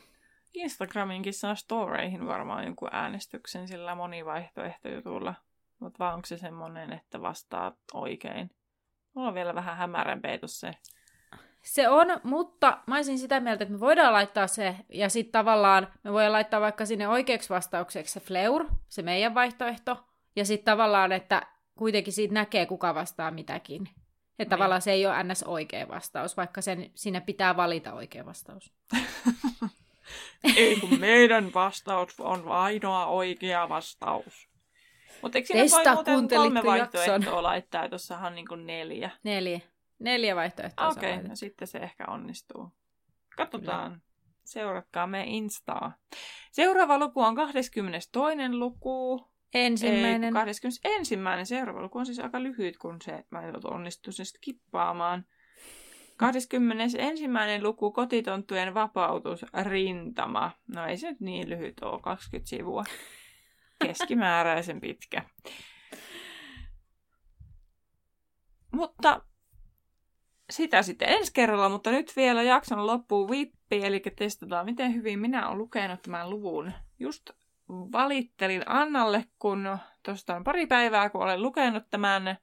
Instagraminkin saa storeihin varmaan jonkun äänestyksen sillä monivaihtoehtojutulla. Mutta vaan onko se semmoinen, että vastaa oikein? Mulla on vielä vähän hämärän se. Se on, mutta mä olisin sitä mieltä, että me voidaan laittaa se, ja sitten tavallaan me voidaan laittaa vaikka sinne oikeaksi vastaukseksi se fleur, se meidän vaihtoehto, ja sitten tavallaan, että kuitenkin siitä näkee, kuka vastaa mitäkin. Että niin. tavallaan se ei ole ns. oikea vastaus, vaikka sen, siinä pitää valita oikea vastaus. ei kun meidän vastaus on ainoa oikea vastaus. Mutta eikö sinne voi muuten kolme vaihtoehtoa laittaa? Tuossahan on niin kuin neljä. Neljä. Neljä vaihtoehtoa Okei, okay, no sitten se ehkä onnistuu. Katsotaan. Kyllä. Seuratkaa me Instaa. Seuraava luku on 22. luku. Ensimmäinen. Ei, 21. Seuraava luku on siis aika lyhyt, kun se mä en onnistu sen kippaamaan. 21. luku, kotitonttujen vapautus, rintama. No ei se nyt niin lyhyt ole, 20 sivua keskimääräisen pitkä. Mutta sitä sitten ensi kerralla, mutta nyt vielä jakson loppuun vippi, eli testataan miten hyvin minä olen lukenut tämän luvun. Just valittelin Annalle, kun tuosta on pari päivää, kun olen lukenut tämän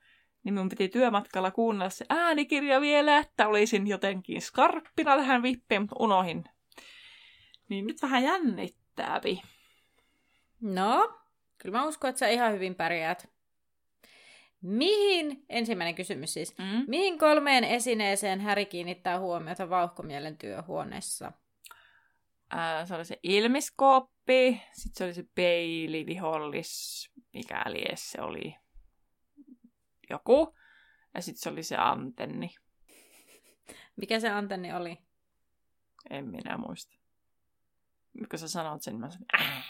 niin mun piti työmatkalla kuunnella se äänikirja vielä, että olisin jotenkin skarppina tähän vippiin, mutta unohin. Niin nyt vähän jännittääpi. No, kyllä mä uskon, että sä ihan hyvin pärjäät. Mihin, ensimmäinen kysymys siis, Mm? mihin kolmeen esineeseen Häri kiinnittää huomiota vauhkomielen työhuoneessa? Ää, se oli se ilmiskooppi, sitten se oli se peili, vihollis, mikä lies se oli joku. Ja sitten se oli se antenni. Mikä se antenni oli? En minä muista. Nyt kun sä sanot sen, mä sanoin, "Ää."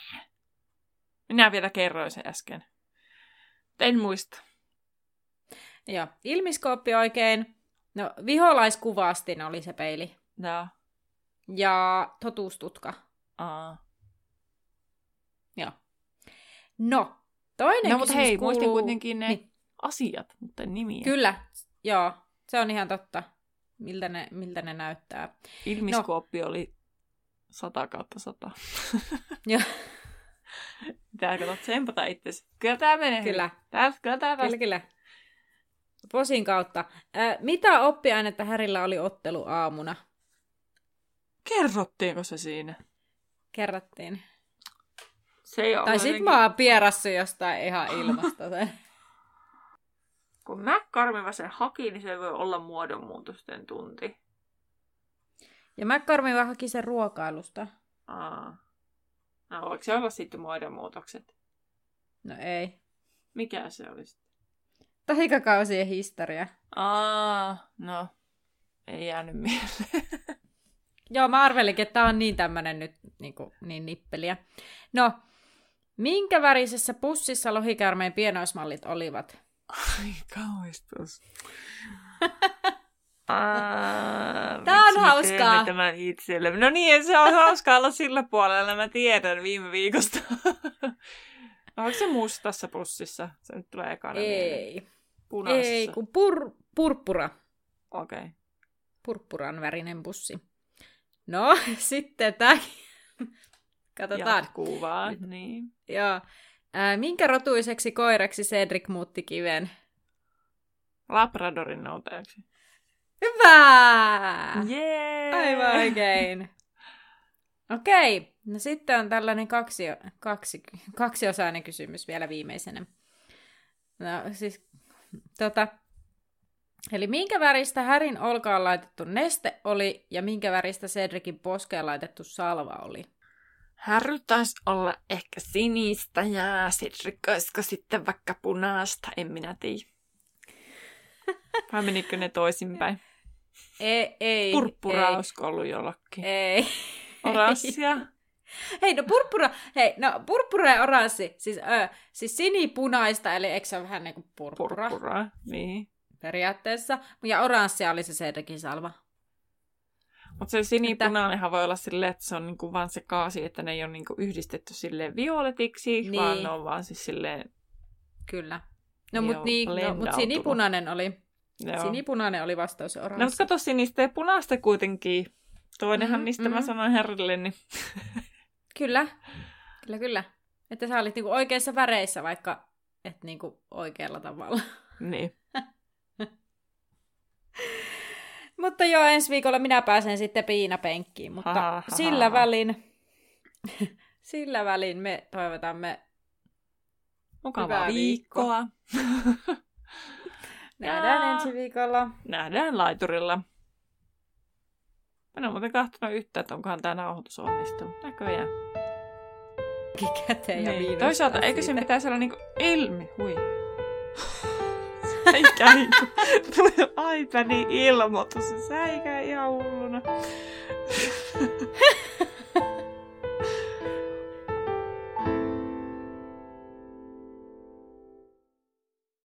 Minä vielä kerroin sen äsken. En muista. Joo, ilmiskooppi oikein. No, viholaiskuvastin oli se peili. Joo. Ja totuustutka. Aa. Joo. No, toinen No mutta hei, kuuluu... muistin kuitenkin ne Niin, asiat, mutta en nimiä. kyllä, joo, se on ihan totta. Miltä ne, miltä ne näyttää. Ilmiskooppi no. oli 100 kautta 100. Joo. Pitää kato tsempata itsesi. Kyllä tää menee. Kyllä. Tää, kyllä tää Kyllä, kyllä. Posin kautta. Ää, mitä oppiainetta Härillä oli ottelu aamuna? Kerrottiinko se siinä? Kerrattiin. Se ei Tai sit mä oon pierassu jostain ihan ilmasta sen. Kun Mäkkarmiva sen haki, niin se voi olla muodonmuutosten tunti. Ja McCormiva haki sen ruokailusta. Aa. No, voiko se olla sitten muodonmuutokset? No ei. Mikä se olisi? Taikakausien historia. Aa, no. Ei jäänyt mieleen. Joo, mä arvelinkin, että tää on niin tämmönen nyt niin, kuin, niin nippeliä. No, minkä värisessä pussissa lohikäärmeen pienoismallit olivat? Ai, kauhistus. Aa, Tää on hauskaa. tämän itselle. No niin, se on hauskaa olla sillä puolella, mä tiedän viime viikosta. Onko se mustassa pussissa? Se nyt tulee ekana mieleen. Ei. Punaisessa. Ei, kun pur, purppura. Okei. Okay. Purppuran värinen pussi. No, sitten tää. Katsotaan. Jatkuu vaan. Niin. Joo. Ää, minkä rotuiseksi koiraksi Cedric muutti kiven? Labradorin noutajaksi. Hyvä! Jee! Aivan oikein. Okei, no sitten on tällainen kaksi, kaksi, kaksiosainen kysymys vielä viimeisenä. No siis, tota, eli minkä väristä Härin olkaan laitettu neste oli ja minkä väristä Cedricin poskeen laitettu salva oli? Härry taisi olla ehkä sinistä ja Cedric olisiko sitten vaikka punaista, en minä tiedä. Vai menikö ne toisinpäin? Ei, ei. Purppura ei, olisiko ollut jollakin? ei. Oranssia? Hei, no purppura, hei, no purppura ja oranssi, siis, ö, siis sinipunaista, eli eikö se ole vähän niin kuin purppura, Purppura, niin. periaatteessa. Ja oranssia oli se Cedricin salva. Mutta se sinipunainenhan voi olla silleen, että se on niinku vaan se kaasi, että ne ei ole niinku yhdistetty silleen violetiksi, Niin. vaan ne on vaan siis silleen... Kyllä. No, mutta niin, no, mut sinipunainen oli, Joo. sinipunainen oli vastaus No, oranssi. mutta kato sinistä ja punaista kuitenkin. Toinenhan Mhm, niistä mä mhm. sanoin herrille, niin... Kyllä, kyllä, kyllä. Että sä olit niinku oikeissa väreissä, vaikka et niinku oikealla tavalla. niin. Mutta joo, ensi viikolla minä pääsen sitten piinapenkkiin, mutta Ha, ha, ha, sillä ha. välin, sillä välin me toivotamme Mukavaa Hyvää viikkoa. nähdään Jaa. ensi viikolla. Nähdään laiturilla. Mä en ole muuten kahtonut yhtään, että onkohan tämä nauhoitus onnistunut. Näköjään. Käteen ja Niin. Toisaalta eikö se siitä. pitäisi olla niinku ilmi? Hui. Säikäi. Tuli iPadin ilmoitus. Se säikäi ihan hulluna.